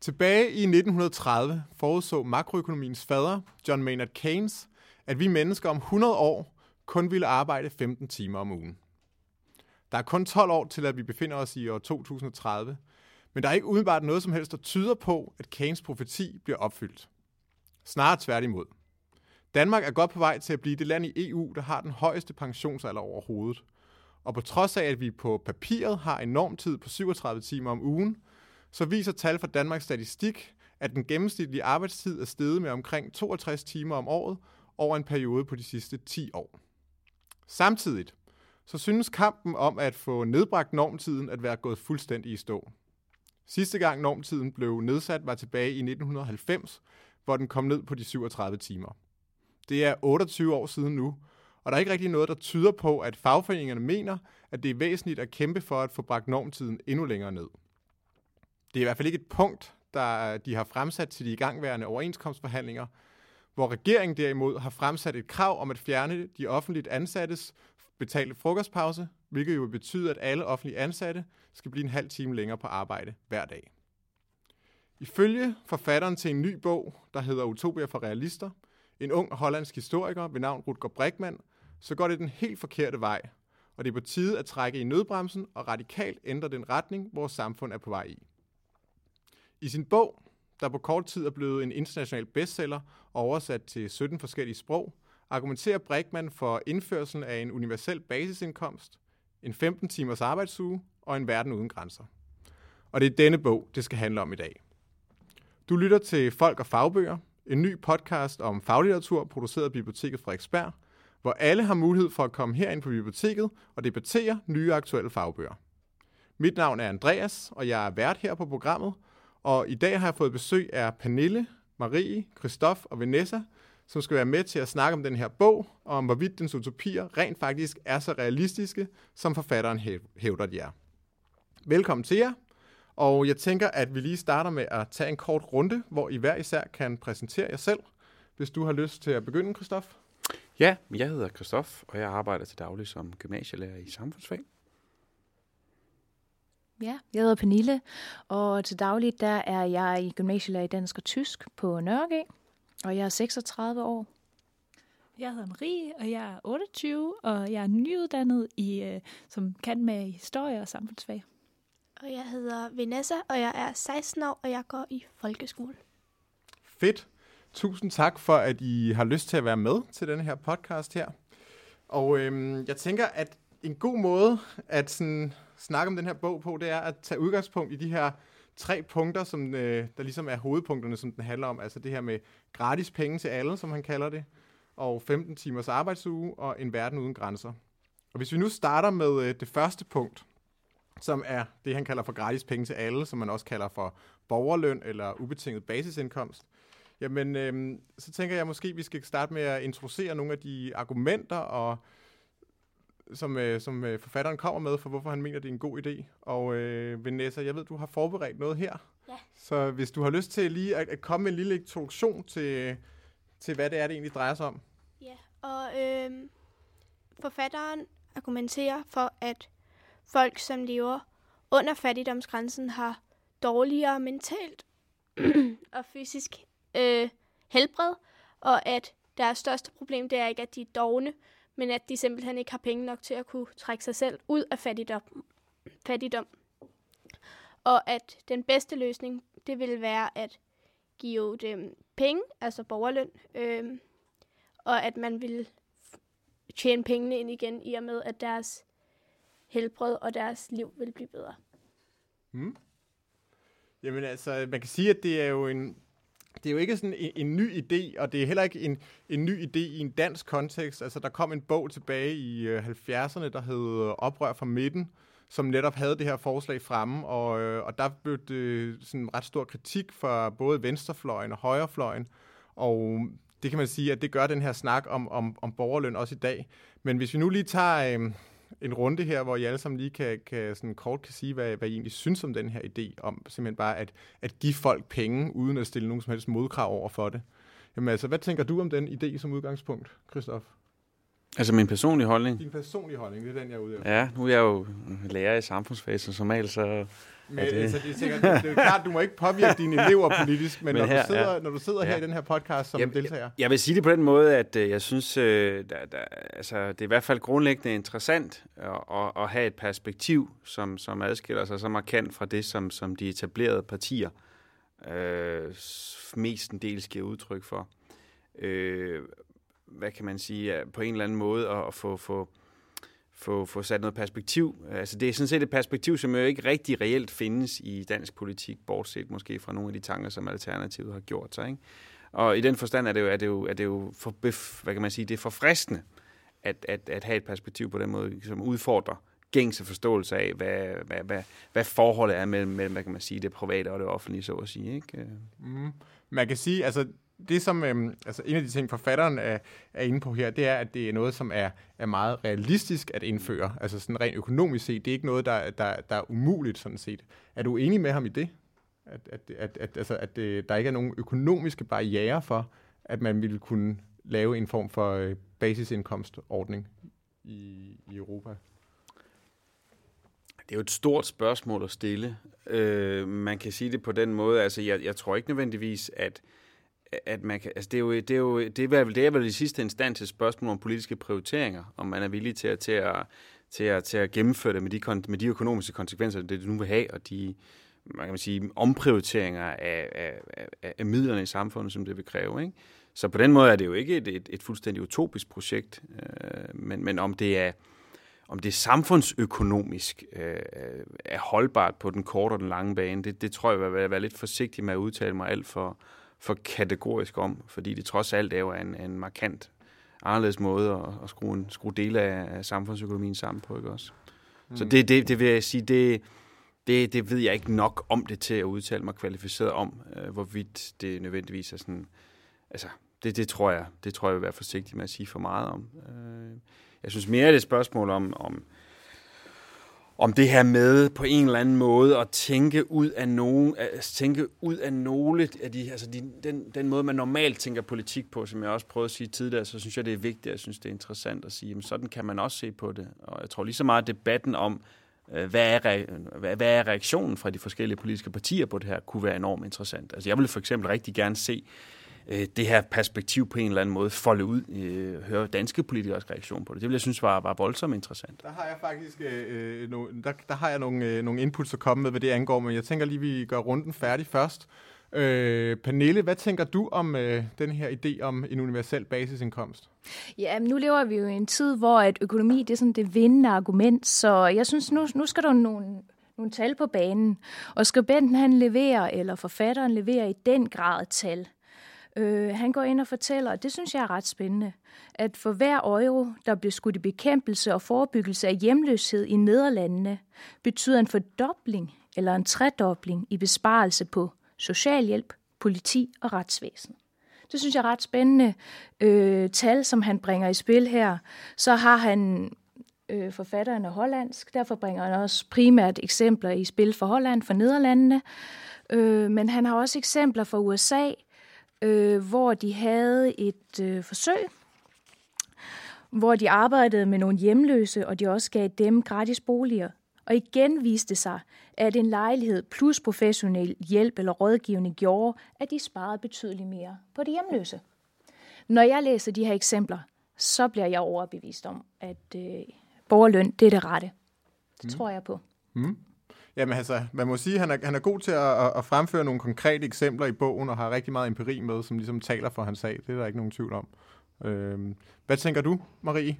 Tilbage i 1930 forudså makroøkonomiens fader, John Maynard Keynes, at vi mennesker om 100 år kun ville arbejde 15 timer om ugen. Der er kun 12 år til, at vi befinder os i år 2030, men der er ikke umiddelbart noget som helst, der tyder på, at Keynes profeti bliver opfyldt. Snarere tværtimod. Danmark er godt på vej til at blive det land i EU, der har den højeste pensionsalder overhovedet. Og på trods af, at vi på papiret har en normtid på 37 timer om ugen, så viser tal fra Danmarks Statistik, at den gennemsnitlige arbejdstid er steget med omkring 62 timer om året over en periode på de sidste 10 år. Samtidig så synes kampen om at få nedbragt normtiden at være gået fuldstændig i stå. Sidste gang normtiden blev nedsat var tilbage i 1990, hvor den kom ned på de 37 timer. Det er 28 år siden nu, og der er ikke rigtig noget, der tyder på, at fagforeningerne mener, at det er væsentligt at kæmpe for at få bragt normtiden endnu længere ned. Det er i hvert fald ikke et punkt, der de har fremsat til de igangværende overenskomstforhandlinger, hvor regeringen derimod har fremsat et krav om at fjerne de offentligt ansattes betalte frokostpause, hvilket jo betyder, at alle offentlige ansatte skal blive en halv time længere på arbejde hver dag. Ifølge forfatteren til en ny bog, der hedder Utopia for realister, en ung hollandsk historiker ved navn Rutger Brickmann, så går det den helt forkerte vej, og det er på tide at trække i nødbremsen og radikalt ændre den retning, vores samfund er på vej i. I sin bog, der på kort tid er blevet en international bestseller og oversat til 17 forskellige sprog, argumenterer Brickman for indførelsen af en universel basisindkomst, en 15 timers arbejdsuge og en verden uden grænser. Og det er denne bog, det skal handle om i dag. Du lytter til Folk og Fagbøger, en ny podcast om faglitteratur, produceret af Biblioteket Frederiksberg, hvor alle har mulighed for at komme herind på biblioteket og debattere nye aktuelle fagbøger. Mit navn er Andreas, og jeg er vært her på programmet, og i dag har jeg fået besøg af Pernille, Marie, Christoph og Vanessa, som skal være med til at snakke om den her bog, og om hvorvidt dens utopier rent faktisk er så realistiske, som forfatteren hævder de er. Velkommen til jer, og jeg tænker, at vi lige starter med at tage en kort runde, hvor I hver især kan præsentere jer selv, hvis du har lyst til at begynde, Christoph. Ja, jeg hedder Christoph, og jeg arbejder til daglig som gymnasielærer i samfundsfag. Ja, jeg hedder Pernille, og til daglig der er jeg i gymnasielærer i dansk og tysk på Nørregade, og jeg er 36 år. Jeg hedder Marie, og jeg er 28, og jeg er nyuddannet i, øh, som kan med historie og samfundsfag. Og jeg hedder Vanessa, og jeg er 16 år, og jeg går i folkeskole. Fedt. Tusind tak for, at I har lyst til at være med til den her podcast her. Og øhm, jeg tænker, at en god måde at sådan, snakke om den her bog på, det er at tage udgangspunkt i de her tre punkter, som øh, der ligesom er hovedpunkterne, som den handler om. Altså det her med gratis penge til alle, som han kalder det, og 15 timers arbejdsuge og en verden uden grænser. Og hvis vi nu starter med øh, det første punkt, som er det, han kalder for gratis penge til alle, som man også kalder for borgerløn eller ubetinget basisindkomst, jamen øh, så tænker jeg måske, at vi skal starte med at introducere nogle af de argumenter og som, øh, som øh, forfatteren kommer med, for hvorfor han mener, det er en god idé. Og øh, Vanessa, jeg ved, du har forberedt noget her. Ja. Så hvis du har lyst til lige at, at komme med en lille introduktion til, til, hvad det er, det egentlig drejer sig om. Ja, og øh, forfatteren argumenterer for, at folk, som lever under fattigdomsgrænsen, har dårligere mentalt og fysisk øh, helbred, og at deres største problem, det er ikke, at de er dogne, men at de simpelthen ikke har penge nok til at kunne trække sig selv ud af fattigdom. fattigdom. Og at den bedste løsning, det ville være at give dem penge, altså borgerløn, øh, og at man ville tjene pengene ind igen, i og med at deres helbred og deres liv vil blive bedre. Mm. Jamen altså, man kan sige, at det er jo en, det er jo ikke sådan en, en ny idé, og det er heller ikke en, en ny idé i en dansk kontekst. Altså, der kom en bog tilbage i øh, 70'erne, der hed øh, Oprør fra midten, som netop havde det her forslag fremme, og, øh, og der blev det øh, sådan ret stor kritik fra både venstrefløjen og højrefløjen, og det kan man sige, at det gør den her snak om, om, om borgerløn også i dag. Men hvis vi nu lige tager øh, en runde her, hvor I alle sammen lige kan, kan sådan kort kan sige, hvad, hvad I egentlig synes om den her idé, om simpelthen bare at, at give folk penge, uden at stille nogen som helst modkrav over for det. Jamen altså, hvad tænker du om den idé som udgangspunkt, Christoph? Altså min personlige holdning? Din personlige holdning, det er den, jeg er ude efter. Ja, nu er jeg jo lærer i samfundsfag, så som regel, så... Men, det- altså, det, er sikkert, det er klart, du må ikke påvirke dine elever politisk, men, Men når, her, du sidder, ja. når du sidder her Ja. i den her podcast som Jeg- deltager, Jeg vil sige det på den måde, at øh, jeg synes, øh, der, der, altså, det er i hvert fald grundlæggende interessant at, at, at have et perspektiv, som, som adskiller sig så markant fra det, som, som de etablerede partier øh, mestendels giver udtryk for. Øh, hvad kan man sige, på en eller anden måde at, at få, få, få, få sat noget perspektiv. Altså det er sådan set et perspektiv, som jo ikke rigtig reelt findes i dansk politik, bortset måske fra nogle af de tanker, som Alternativet har gjort sig. Ikke? Og i den forstand er det jo, er det jo, er det jo for, hvad kan man sige, det er forfriskende at, at, at have et perspektiv på den måde, som udfordrer gængse forståelse af, hvad, hvad, hvad, hvad forholdet er mellem, mellem, hvad kan man sige, det private og det offentlige, så at sige. Ikke? Mm. Man kan sige, altså det som, øhm, altså en af de ting, forfatteren er, er inde på her, det er, at det er noget, som er, er meget realistisk at indføre. Altså sådan rent økonomisk set, det er ikke noget, der, der, der er umuligt sådan set. Er du enig med ham i det? At, at, at, at, altså, at øh, der ikke er nogen økonomiske barriere for, at man ville kunne lave en form for øh, basisindkomstordning i, i Europa? Det er jo et stort spørgsmål at stille. Øh, man kan sige det på den måde, altså jeg, jeg tror ikke nødvendigvis, at, at man kan, altså det er jo, det er jo det er vel, det er vel i sidste instans et spørgsmål om politiske prioriteringer, om man er villig til at, til at, til at, til at gennemføre det med de, kon- med de økonomiske konsekvenser, det nu vil have, og de man kan man sige, omprioriteringer af, af, af, af midlerne i samfundet, som det vil kræve. Ikke? Så på den måde er det jo ikke et, et, et fuldstændig utopisk projekt, øh, men, men om det er om det samfundsøkonomisk øh, er holdbart på den korte og den lange bane, det, det tror jeg, jeg vil være lidt forsigtig med at udtale mig alt for, for kategorisk om, fordi det trods alt er jo en, en markant anderledes måde at, at skrue, en, skrue dele af, af samfundsøkonomien sammen på, ikke også? Mm. Så det, det, det vil jeg sige, det, det, det ved jeg ikke nok om det til at udtale mig kvalificeret om, øh, hvorvidt det nødvendigvis er sådan, altså, det, det tror jeg, det tror jeg vil være forsigtig med at sige for meget om. Øh, jeg synes mere, det er et spørgsmål om, om, om det her med på en eller anden måde at tænke ud af nogen, at tænke ud af nogle af de, altså de, den, den måde, man normalt tænker politik på, som jeg også prøvede at sige tidligere, så synes jeg, det er vigtigt, jeg synes, det er interessant at sige, jamen sådan kan man også se på det. Og jeg tror lige så meget, debatten om, øh, hvad er, hvad, hvad er reaktionen fra de forskellige politiske partier på det her, kunne være enormt interessant. Altså jeg ville for eksempel rigtig gerne se, øh, det her perspektiv på en eller anden måde folde ud, øh, høre danske politikers reaktion på det. Det ville jeg synes var, var voldsomt interessant. Der har jeg faktisk øh, no, der, der har jeg nogle, øh, nogle inputs at komme med, hvad det angår, men jeg tænker lige, vi gør runden færdig først. Øh, Pernille, hvad tænker du om øh, den her idé om en universel basisindkomst? Ja, men nu lever vi jo i en tid, hvor at økonomi det er sådan det vindende argument, så jeg synes, nu, nu skal der nogle, nogle tal på banen. Og skribenten han leverer, eller forfatteren leverer i den grad tal. Øh, han går ind og fortæller, og det synes jeg er ret spændende, at for hver euro, der bliver skudt i bekæmpelse og forebyggelse af hjemløshed i Nederlandene, betyder en fordobling eller en tredobling i besparelse på socialhjælp, politi og retsvæsen. Det synes jeg er ret spændende øh, tal, som han bringer i spil her. Så har han øh, forfatteren er hollandsk, derfor bringer han også primært eksempler i spil for Holland, for Nederlandene. Øh, men han har også eksempler fra USA, øh, hvor de havde et øh, forsøg, hvor de arbejdede med nogle hjemløse, og de også gav dem gratis boliger. Og igen viste sig, at en lejlighed plus professionel hjælp eller rådgivning gjorde, at de sparede betydeligt mere på de hjemløse. Når jeg læser de her eksempler, så bliver jeg overbevist om, at øh, borgerløn, det er det rette. Det mm. tror jeg på. Mm. Jamen altså, man må sige, at han er, han er god til at, at, fremføre nogle konkrete eksempler i bogen, og har rigtig meget empiri med, som ligesom taler for hans sag. Det er der ikke nogen tvivl om. Øh, hvad tænker du, Marie?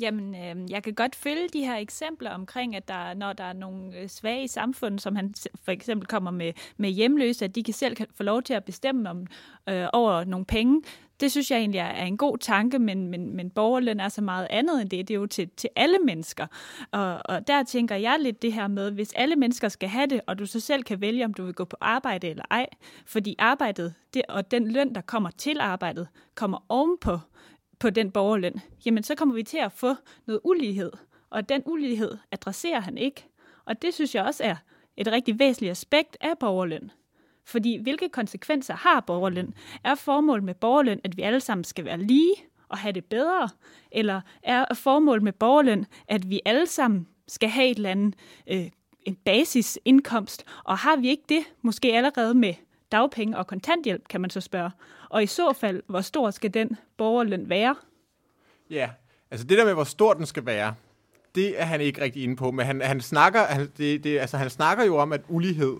Jamen, øh, jeg kan godt følge de her eksempler omkring, at der, når der er nogle øh, svage i samfundet, som han for eksempel kommer med, med hjemløse, at de kan selv kan få lov til at bestemme om, øh, over nogle penge. Det synes jeg egentlig er en god tanke, men, men, men borgerløn er så meget andet end det. Det er jo til, til alle mennesker. Og, og der tænker jeg lidt det her med, hvis alle mennesker skal have det, og du så selv kan vælge, om du vil gå på arbejde eller ej, fordi arbejdet det, og den løn, der kommer til arbejdet, kommer ovenpå på den borgerløn, jamen så kommer vi til at få noget ulighed. Og den ulighed adresserer han ikke. Og det synes jeg også er et rigtig væsentligt aspekt af borgerløn. Fordi hvilke konsekvenser har borgerløn? Er formålet med borgerløn, at vi alle sammen skal være lige, og have det bedre? Eller er formålet med borgerløn, at vi alle sammen skal have et eller andet, øh, en basisindkomst? Og har vi ikke det måske allerede med dagpenge og kontanthjælp, kan man så spørge. Og i så fald, hvor stor skal den borgerløn være? Ja, altså det der med, hvor stor den skal være, det er han ikke rigtig inde på, men han, han, snakker, han, det, det, altså han snakker jo om, at ulighed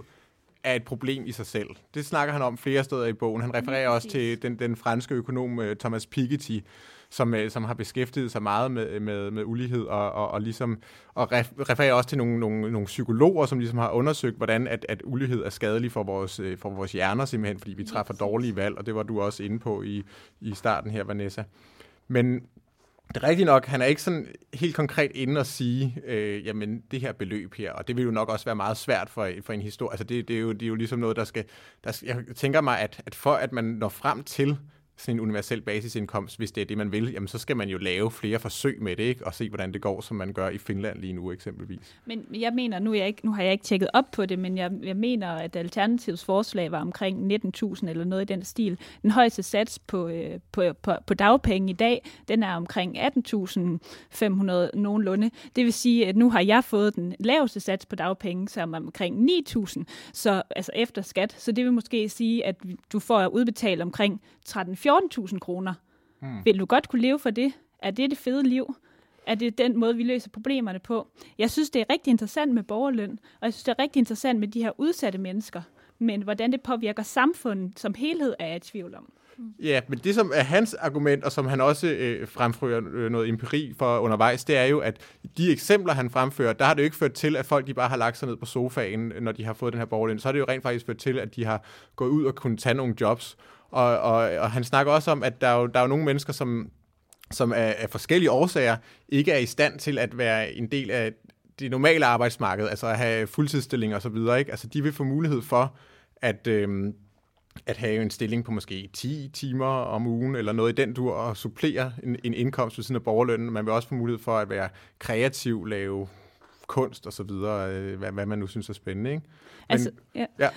er et problem i sig selv. Det snakker han om flere steder i bogen. Han refererer også til den, den franske økonom øh, Thomas Piketty, som, øh, som har beskæftiget sig meget med, med, med ulighed, og, og, og, ligesom, og refererer også til nogle, nogle, nogle psykologer, som ligesom har undersøgt, hvordan at, at ulighed er skadelig for vores, øh, for vores hjerner simpelthen, fordi vi træffer dårlige valg, og det var du også inde på i, i starten her, Vanessa. Men det er rigtigt nok, han er ikke sådan helt konkret inde og sige, øh, jamen det her beløb her, og det vil jo nok også være meget svært for, for en historie. Altså det, det, er jo, det er jo ligesom noget, der skal, der, jeg tænker mig, at, at for at man når frem til sådan en universel basisindkomst, hvis det er det, man vil, jamen så skal man jo lave flere forsøg med det, ikke? og se, hvordan det går, som man gør i Finland lige nu eksempelvis. Men jeg mener, nu, jeg ikke, nu har jeg ikke tjekket op på det, men jeg, jeg mener, at Alternativs forslag var omkring 19.000 eller noget i den stil. Den højeste sats på, øh, på, på, på dagpenge i dag, den er omkring 18.500 nogenlunde. Det vil sige, at nu har jeg fået den laveste sats på dagpenge, som er omkring 9.000, så altså efter skat. Så det vil måske sige, at du får udbetalt omkring 13 14.000 kroner. Hmm. Vil du godt kunne leve for det? Er det det fede liv? Er det den måde, vi løser problemerne på? Jeg synes, det er rigtig interessant med borgerløn, og jeg synes, det er rigtig interessant med de her udsatte mennesker. Men hvordan det påvirker samfundet som helhed, er jeg i tvivl om. Ja, men det som er hans argument, og som han også øh, fremfører øh, noget empiri for undervejs, det er jo, at de eksempler, han fremfører, der har det jo ikke ført til, at folk de bare har lagt sig ned på sofaen, når de har fået den her borgerløn. Så har det jo rent faktisk ført til, at de har gået ud og kunne tage nogle jobs. Og, og, og han snakker også om, at der er jo, der er jo nogle mennesker, som, som af, af forskellige årsager ikke er i stand til at være en del af det normale arbejdsmarked, altså at have fuldtidsstillinger osv. Ikke? Altså de vil få mulighed for at, øhm, at have en stilling på måske 10 timer om ugen, eller noget i den dur, og supplere en, en indkomst ved siden af borgerlønnen. Man vil også få mulighed for at være kreativ, lave kunst og så videre, øh, hvad, hvad man nu synes er spændende. Ikke? Men, altså, ja. Ja.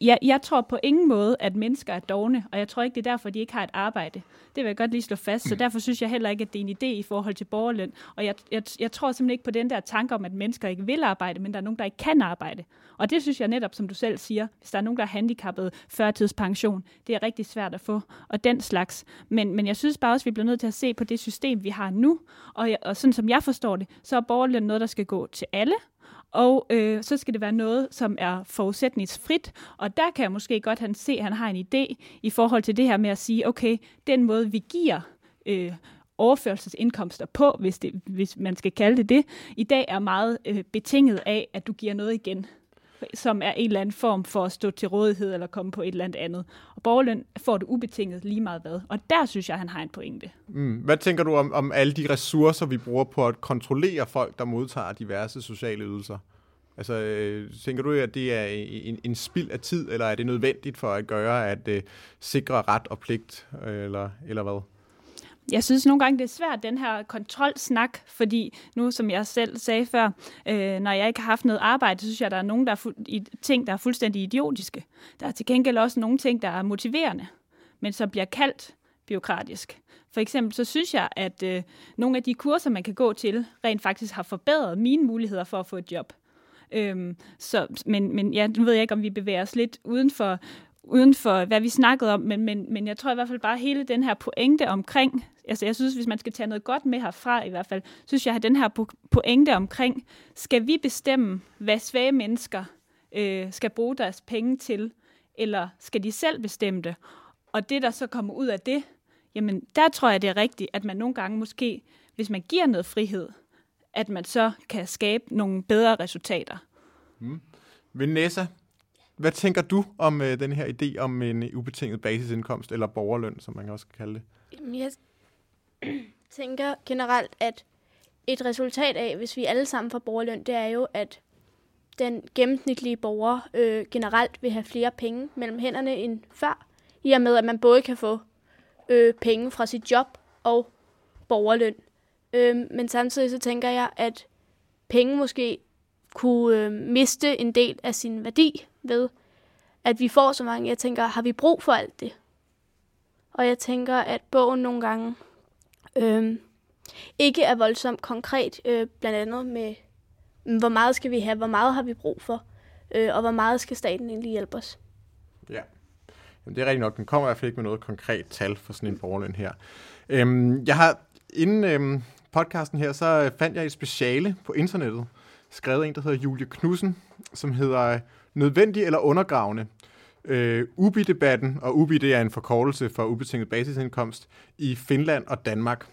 Jeg, jeg tror på ingen måde, at mennesker er dogne, og jeg tror ikke, det er derfor, de ikke har et arbejde. Det vil jeg godt lige slå fast, så derfor synes jeg heller ikke, at det er en idé i forhold til borgerløn. Og jeg, jeg, jeg tror simpelthen ikke på den der tanke om, at mennesker ikke vil arbejde, men der er nogen, der ikke kan arbejde. Og det synes jeg netop, som du selv siger, hvis der er nogen, der er handicappet, førtidspension, det er rigtig svært at få, og den slags. Men, men jeg synes bare også, at vi bliver nødt til at se på det system, vi har nu, og, og sådan som jeg forstår det, så er borgerløn noget, der skal gå til alle, og øh, så skal det være noget, som er forudsætningsfrit. Og der kan jeg måske godt han se, at han har en idé i forhold til det her med at sige, okay, den måde, vi giver øh, overførselsindkomster på, hvis, det, hvis man skal kalde det det, i dag er meget øh, betinget af, at du giver noget igen som er en eller anden form for at stå til rådighed eller komme på et eller andet andet. Og borgerløn får du ubetinget lige meget hvad. Og der synes jeg, han har en pointe. Mm. Hvad tænker du om, om alle de ressourcer, vi bruger på at kontrollere folk, der modtager diverse sociale ydelser? Altså, øh, tænker du, at det er en, en spild af tid, eller er det nødvendigt for at gøre, at øh, sikre ret og pligt, øh, eller, eller hvad? Jeg synes nogle gange, det er svært, den her kontrolsnak, fordi nu, som jeg selv sagde før, øh, når jeg ikke har haft noget arbejde, så synes jeg, der er nogle der er fu- i, ting, der er fuldstændig idiotiske. Der er til gengæld også nogle ting, der er motiverende, men som bliver kaldt byråkratisk. For eksempel så synes jeg, at øh, nogle af de kurser, man kan gå til, rent faktisk har forbedret mine muligheder for at få et job. Øhm, så, men, men ja, nu ved jeg ikke, om vi bevæger os lidt uden for, uden for, hvad vi snakkede om, men, men, men jeg tror i hvert fald bare hele den her pointe omkring, altså jeg synes, hvis man skal tage noget godt med herfra i hvert fald, synes jeg, at den her pointe omkring, skal vi bestemme, hvad svage mennesker øh, skal bruge deres penge til, eller skal de selv bestemme det? Og det, der så kommer ud af det, jamen der tror jeg, det er rigtigt, at man nogle gange måske, hvis man giver noget frihed, at man så kan skabe nogle bedre resultater. Mm. Vanessa, hvad tænker du om øh, den her idé om en ubetinget basisindkomst, eller borgerløn, som man også kan kalde det? Jeg tænker generelt, at et resultat af, hvis vi alle sammen får borgerløn, det er jo, at den gennemsnitlige borger øh, generelt vil have flere penge mellem hænderne end før, i og med, at man både kan få øh, penge fra sit job og borgerløn. Øh, men samtidig så tænker jeg, at penge måske kunne øh, miste en del af sin værdi ved, at vi får så mange. Jeg tænker, har vi brug for alt det? Og jeg tænker, at bogen nogle gange øh, ikke er voldsomt konkret, øh, blandt andet med, mm, hvor meget skal vi have, hvor meget har vi brug for, øh, og hvor meget skal staten egentlig hjælpe os. Ja, Jamen, det er rigtigt nok. Den kommer i hvert fald ikke med noget konkret tal for sådan en borgerløn her. Øhm, jeg har, inden øhm, podcasten her, så fandt jeg et speciale på internettet, skrevet en, der hedder Julie Knudsen, som hedder Nødvendig eller undergravende? Øh, UBI-debatten, og UBI det er en forkortelse for ubetinget basisindkomst, i Finland og Danmark.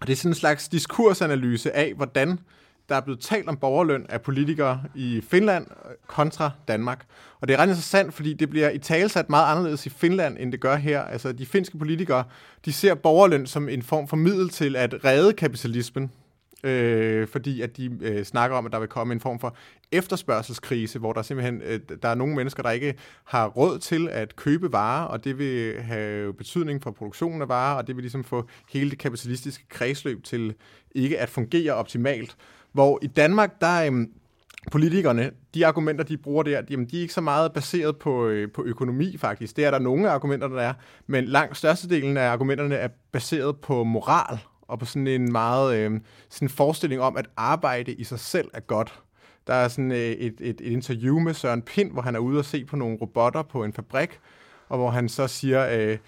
Og det er sådan en slags diskursanalyse af, hvordan der er blevet talt om borgerløn af politikere i Finland kontra Danmark. Og det er ret interessant, fordi det bliver i talesat meget anderledes i Finland, end det gør her. Altså, de finske politikere, de ser borgerløn som en form for middel til at redde kapitalismen, øh, fordi at de øh, snakker om, at der vil komme en form for efterspørgselskrise, hvor der simpelthen øh, der er nogle mennesker, der ikke har råd til at købe varer, og det vil have betydning for produktionen af varer, og det vil ligesom få hele det kapitalistiske kredsløb til ikke at fungere optimalt. Hvor i Danmark, der øh, politikerne, de argumenter, de bruger der, jamen, de er ikke så meget baseret på, øh, på økonomi faktisk. Det er der nogle argumenter, der er, men langt størstedelen af argumenterne er baseret på moral og på sådan en meget øh, sådan en forestilling om, at arbejde i sig selv er godt. Der er sådan øh, et, et, et interview med Søren Pind, hvor han er ude og se på nogle robotter på en fabrik, og hvor han så siger, øh,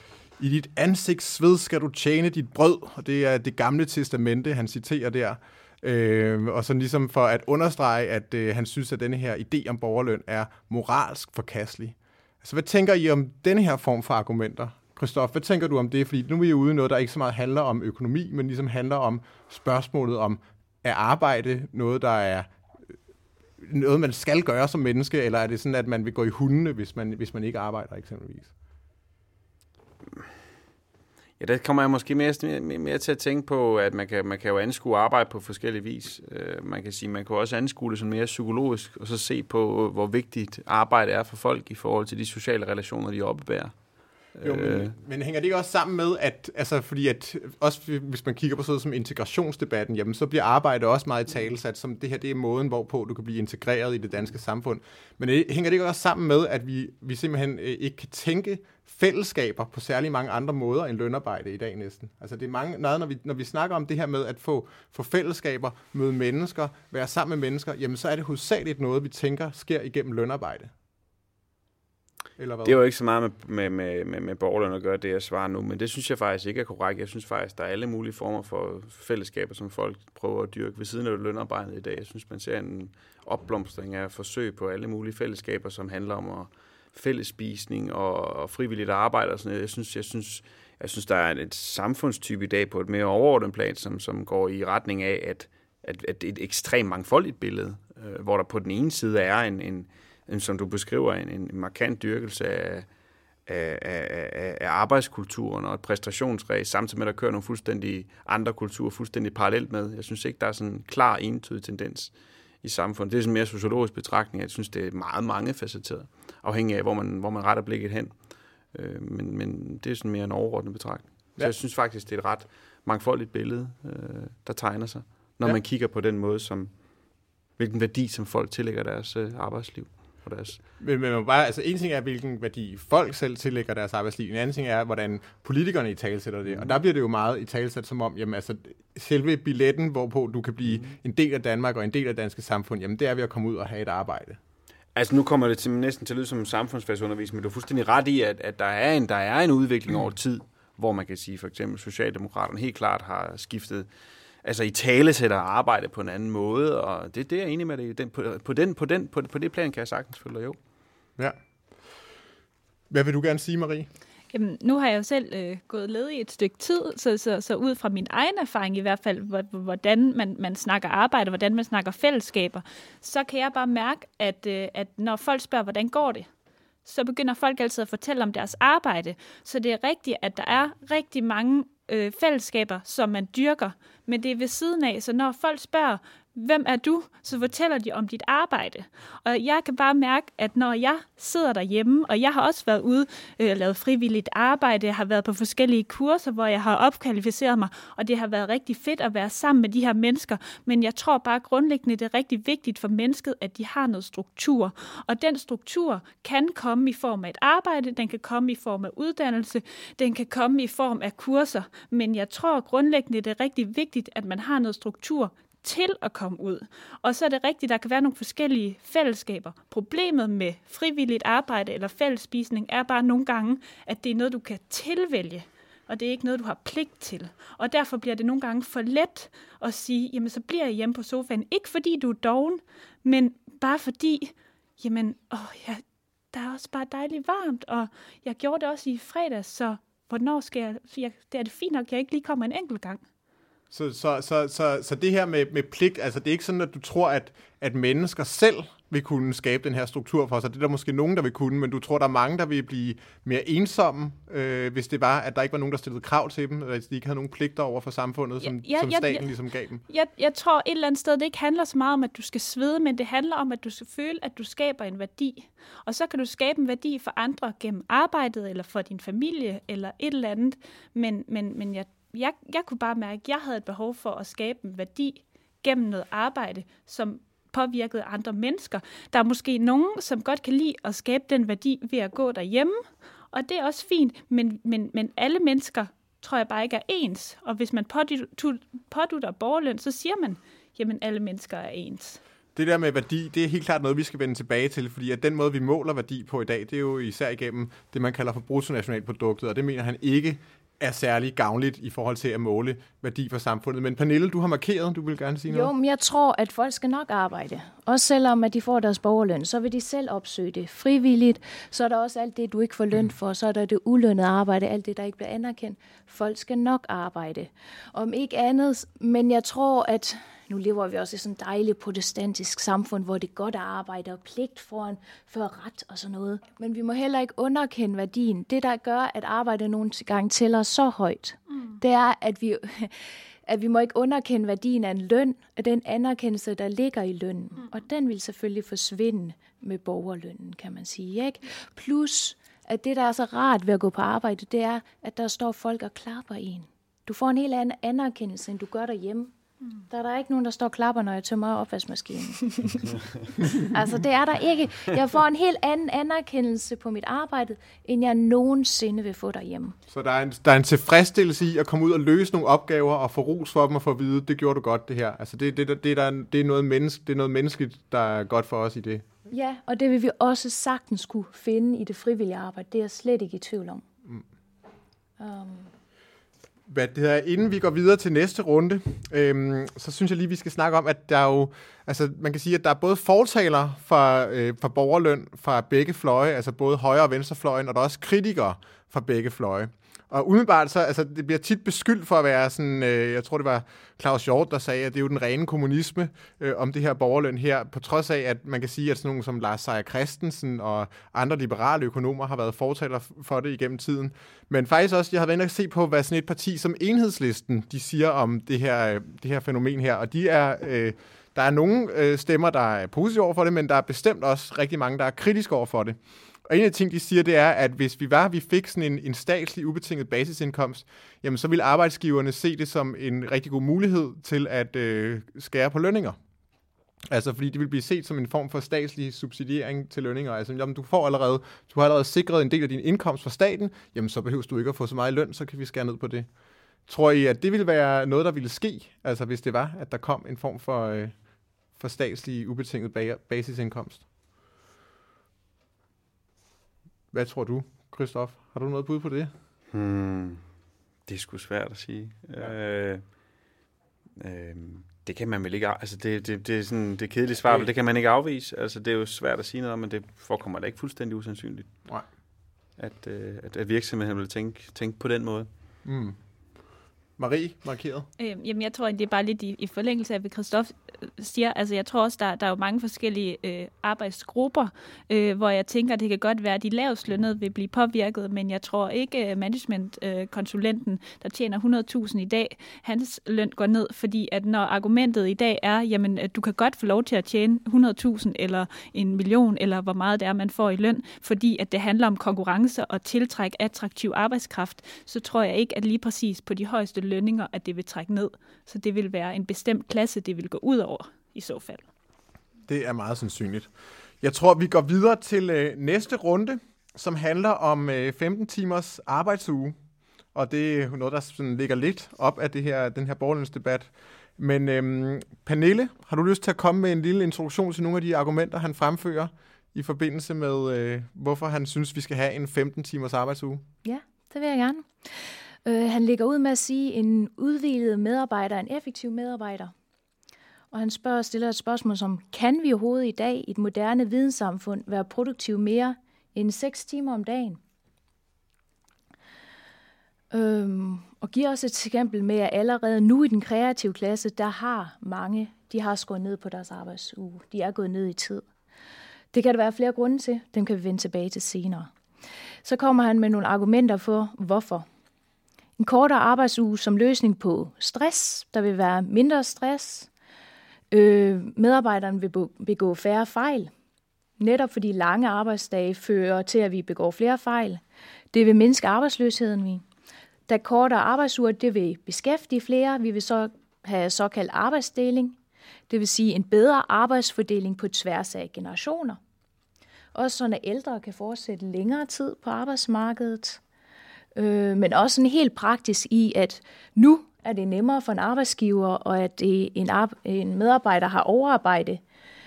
i dit ansigtssved skal du tjene dit brød, og det er det gamle testamente, han citerer der. Øh, og så ligesom for at understrege, at øh, han synes, at denne her idé om borgerløn er moralsk forkastelig. Altså, hvad tænker I om denne her form for argumenter? Christoph, hvad tænker du om det? Fordi nu er vi ude i noget, der ikke så meget handler om økonomi, men ligesom handler om spørgsmålet om, er arbejde noget, der er øh, noget, man skal gøre som menneske, eller er det sådan, at man vil gå i hundene, hvis man, hvis man ikke arbejder eksempelvis? Ja, der kommer jeg måske mere, mere, mere til at tænke på, at man kan, man kan jo anskue arbejde på forskellige vis. Uh, man kan sige, man kan også anskue det sådan mere psykologisk, og så se på, hvor vigtigt arbejde er for folk i forhold til de sociale relationer, de opbærer. Jo, men, øh. men hænger det ikke også sammen med, at, altså, fordi at, også hvis man kigger på sådan som integrationsdebatten, jamen, så bliver arbejde også meget i talesat, som det her, det er måden, hvorpå du kan blive integreret i det danske samfund. Men det, hænger det ikke også sammen med, at vi, vi simpelthen øh, ikke kan tænke fællesskaber på særlig mange andre måder end lønarbejde i dag næsten. Altså det er mange, når, vi, når vi snakker om det her med at få, få fællesskaber, møde mennesker, være sammen med mennesker, jamen så er det hovedsageligt noget, vi tænker sker igennem lønarbejde. Eller hvad? Det er jo ikke så meget med, med, med, med borgerløn at gøre, det jeg svarer nu, men det synes jeg faktisk ikke er korrekt. Jeg synes faktisk, der er alle mulige former for fællesskaber, som folk prøver at dyrke ved siden af lønarbejdet i dag. Jeg synes, man ser en opblomstring af forsøg på alle mulige fællesskaber, som handler om at fællesspisning og, og frivilligt arbejde og sådan noget. Jeg synes, jeg synes, jeg synes, der er et samfundstype i dag på et mere overordnet plan, som, som går i retning af, at, at, at et ekstremt mangfoldigt billede, øh, hvor der på den ene side er en, en som du beskriver, en, en markant dyrkelse af, af, af, af arbejdskulturen og et præstationsræs, samtidig med, at der kører nogle fuldstændig andre kulturer fuldstændig parallelt med. Jeg synes ikke, der er sådan en klar, entydig tendens i samfundet. Det er sådan en mere sociologisk betragtning. Jeg synes, det er meget mange facetteret, afhængig af, hvor man, hvor man retter blikket hen. Øh, men, men det er sådan mere en overordnet betragtning. Så ja. jeg synes faktisk, det er et ret mangfoldigt billede, øh, der tegner sig, når ja. man kigger på den måde, som hvilken værdi, som folk tillægger deres øh, arbejdsliv for deres... Men, men bare, altså en ting er, hvilken værdi folk selv tillægger deres arbejdsliv. En anden ting er, hvordan politikerne i talsætter det. Mm. Og der bliver det jo meget i talsat som om, jamen altså, selve billetten, hvorpå du kan blive mm. en del af Danmark og en del af det danske samfund, jamen det er ved at komme ud og have et arbejde. Altså nu kommer det til, næsten til at lyde som samfundsfagsundervisning, men du er fuldstændig ret i, at, at der, er en, der er en udvikling mm. over tid, hvor man kan sige, for eksempel Socialdemokraterne helt klart har skiftet altså i tale sætter arbejde på en anden måde, og det, det er jeg enig med dig den, på, på, den, på, den, på, på det plan kan jeg sagtens følge jo. Ja. Hvad vil du gerne sige, Marie? Jamen, nu har jeg jo selv øh, gået led i et stykke tid, så, så, så ud fra min egen erfaring i hvert fald, hvordan man, man snakker arbejde, hvordan man snakker fællesskaber, så kan jeg bare mærke, at, øh, at når folk spørger, hvordan går det, så begynder folk altid at fortælle om deres arbejde. Så det er rigtigt, at der er rigtig mange øh, fællesskaber, som man dyrker, men det er ved siden af. Så når folk spørger, hvem er du? Så fortæller de om dit arbejde. Og jeg kan bare mærke, at når jeg sidder derhjemme, og jeg har også været ude og øh, lavet frivilligt arbejde, jeg har været på forskellige kurser, hvor jeg har opkvalificeret mig, og det har været rigtig fedt at være sammen med de her mennesker, men jeg tror bare grundlæggende, det er rigtig vigtigt for mennesket, at de har noget struktur. Og den struktur kan komme i form af et arbejde, den kan komme i form af uddannelse, den kan komme i form af kurser, men jeg tror grundlæggende, det er rigtig vigtigt, at man har noget struktur til at komme ud. Og så er det rigtigt, der kan være nogle forskellige fællesskaber. Problemet med frivilligt arbejde eller fællesspisning er bare nogle gange, at det er noget, du kan tilvælge, og det er ikke noget, du har pligt til. Og derfor bliver det nogle gange for let at sige, jamen så bliver jeg hjemme på sofaen. Ikke fordi du er doven, men bare fordi, jamen, åh, ja, der er også bare dejligt varmt, og jeg gjorde det også i fredags, så hvornår skal jeg, jeg det er det fint nok, at jeg ikke lige kommer en enkelt gang. Så, så, så, så, så det her med, med pligt, altså det er ikke sådan, at du tror, at, at mennesker selv vil kunne skabe den her struktur for sig. Det er der måske nogen, der vil kunne, men du tror, der er mange, der vil blive mere ensomme, øh, hvis det var, at der ikke var nogen, der stillede krav til dem, eller at de ikke havde nogen pligter over for samfundet, som, ja, ja, som staten ja, ligesom gav dem. Jeg, jeg tror et eller andet sted, det ikke handler så meget om, at du skal svede, men det handler om, at du skal føle, at du skaber en værdi. Og så kan du skabe en værdi for andre gennem arbejdet, eller for din familie, eller et eller andet. Men, men, men jeg jeg, jeg kunne bare mærke, at jeg havde et behov for at skabe en værdi gennem noget arbejde, som påvirkede andre mennesker. Der er måske nogen, som godt kan lide at skabe den værdi ved at gå derhjemme, og det er også fint, men, men, men alle mennesker tror jeg bare ikke er ens. Og hvis man pådutter borgerløn, så siger man, jamen alle mennesker er ens. Det der med værdi, det er helt klart noget, vi skal vende tilbage til, fordi at den måde, vi måler værdi på i dag, det er jo især igennem det, man kalder for bruttonationalproduktet, og det mener han ikke er særlig gavnligt i forhold til at måle værdi for samfundet. Men Pernille, du har markeret, du vil gerne sige noget. Jo, men jeg tror, at folk skal nok arbejde. Også selvom at de får deres borgerløn, så vil de selv opsøge det frivilligt. Så er der også alt det, du ikke får løn for. Så er der det ulønnede arbejde, alt det, der ikke bliver anerkendt. Folk skal nok arbejde. Om ikke andet, men jeg tror, at nu lever vi også i sådan et dejligt protestantisk samfund, hvor det er godt at arbejde og pligt foran for ret og sådan noget. Men vi må heller ikke underkende værdien. Det, der gør, at arbejde nogle gange tæller så højt, mm. det er, at vi, at vi må ikke underkende værdien af en løn, af den anerkendelse, der ligger i lønnen. Mm. Og den vil selvfølgelig forsvinde med borgerlønnen, kan man sige. Ikke? Plus, at det, der er så rart ved at gå på arbejde, det er, at der står folk og klapper en. Du får en helt anden anerkendelse, end du gør derhjemme. Der er der ikke nogen, der står og klapper, når jeg tømmer opvaskemaskinen. altså, det er der ikke. Jeg får en helt anden anerkendelse på mit arbejde, end jeg nogensinde vil få derhjemme. Så der er, en, der er en tilfredsstillelse i at komme ud og løse nogle opgaver og få ros for dem og få at vide, det gjorde du godt, det her. Altså, det, det, det, det, der, det, er, noget menneske, det er noget menneskeligt, der er godt for os i det. Ja, og det vil vi også sagtens kunne finde i det frivillige arbejde. Det er jeg slet ikke i tvivl om. Mm. Um hvad det hedder, inden vi går videre til næste runde, øhm, så synes jeg lige, vi skal snakke om, at der er jo, altså man kan sige, at der er både fortaler for, øh, for borgerløn fra begge fløje, altså både højre- og venstrefløjen, og der er også kritikere fra begge fløje. Og umiddelbart så, altså det bliver tit beskyldt for at være sådan, øh, jeg tror det var Claus Hjort, der sagde, at det er jo den rene kommunisme øh, om det her borgerløn her, på trods af, at man kan sige, at sådan nogen som Lars Seier Christensen og andre liberale økonomer har været fortaler for det igennem tiden. Men faktisk også, jeg har været inde og se på, hvad sådan et parti som Enhedslisten, de siger om det her, øh, det her fænomen her, og de er... Øh, der er nogle øh, stemmer, der er positive over for det, men der er bestemt også rigtig mange, der er kritiske over for det. Og en af de ting, de siger, det er, at hvis vi var, vi fik sådan en, en statslig ubetinget basisindkomst, jamen så ville arbejdsgiverne se det som en rigtig god mulighed til at øh, skære på lønninger. Altså, fordi det vil blive set som en form for statslig subsidiering til lønninger. Altså, jamen, du får allerede, du har allerede sikret en del af din indkomst fra staten, jamen, så behøver du ikke at få så meget løn, så kan vi skære ned på det. Tror I, at det ville være noget, der ville ske, altså hvis det var, at der kom en form for, øh, for statslig ubetinget basisindkomst? Hvad tror du, Christoph? Har du noget bud på det? Hmm, det er sgu svært at sige. Ja. Øh, øh, det kan man vel ikke... Altså, det, det, det er sådan det kedelige svar, okay. det kan man ikke afvise. Altså, det er jo svært at sige noget om, men det forekommer da ikke fuldstændig usandsynligt. Nej. At, øh, at, at virksomheden vil tænke, tænke på den måde. Mm. Marie, markeret? Øhm, jamen, jeg tror, det er bare lidt i, i forlængelse af, hvad Christoph øh, siger. Altså, jeg tror også, der, der er jo mange forskellige øh, arbejdsgrupper, øh, hvor jeg tænker, det kan godt være, at de lavest lønnede vil blive påvirket, men jeg tror ikke, at managementkonsulenten, øh, der tjener 100.000 i dag, hans løn går ned, fordi at når argumentet i dag er, jamen, at du kan godt få lov til at tjene 100.000 eller en million, eller hvor meget det er, man får i løn, fordi at det handler om konkurrence og tiltræk attraktiv arbejdskraft, så tror jeg ikke, at lige præcis på de højeste lønninger, at det vil trække ned. Så det vil være en bestemt klasse, det vil gå ud over i så fald. Det er meget sandsynligt. Jeg tror, vi går videre til øh, næste runde, som handler om øh, 15 timers arbejdsuge. Og det er noget, der sådan ligger lidt op af det her, den her borgerlønsdebat. Men øhm, Pernille, har du lyst til at komme med en lille introduktion til nogle af de argumenter, han fremfører i forbindelse med, øh, hvorfor han synes, vi skal have en 15 timers arbejdsuge? Ja, det vil jeg gerne. Øh, han ligger ud med at sige, en udvidet medarbejder er en effektiv medarbejder. Og han spørger, stiller et spørgsmål som, kan vi overhovedet i dag i et moderne videnssamfund være produktiv mere end 6 timer om dagen? Øhm, og giver os et eksempel med, at allerede nu i den kreative klasse, der har mange, de har skåret ned på deres arbejdsuge. De er gået ned i tid. Det kan der være flere grunde til. Dem kan vi vende tilbage til senere. Så kommer han med nogle argumenter for, hvorfor. En kortere arbejdsuge som løsning på stress. Der vil være mindre stress. Øh, medarbejderen vil begå færre fejl. Netop fordi lange arbejdsdage fører til, at vi begår flere fejl. Det vil mindske arbejdsløsheden. Vi. Da kortere arbejdsuger, det vil beskæftige flere. Vi vil så have såkaldt arbejdsdeling. Det vil sige en bedre arbejdsfordeling på tværs af generationer. Også sådan, at ældre kan fortsætte længere tid på arbejdsmarkedet. Øh, men også sådan helt praktisk i, at nu er det nemmere for en arbejdsgiver, og at en, en medarbejder har overarbejde.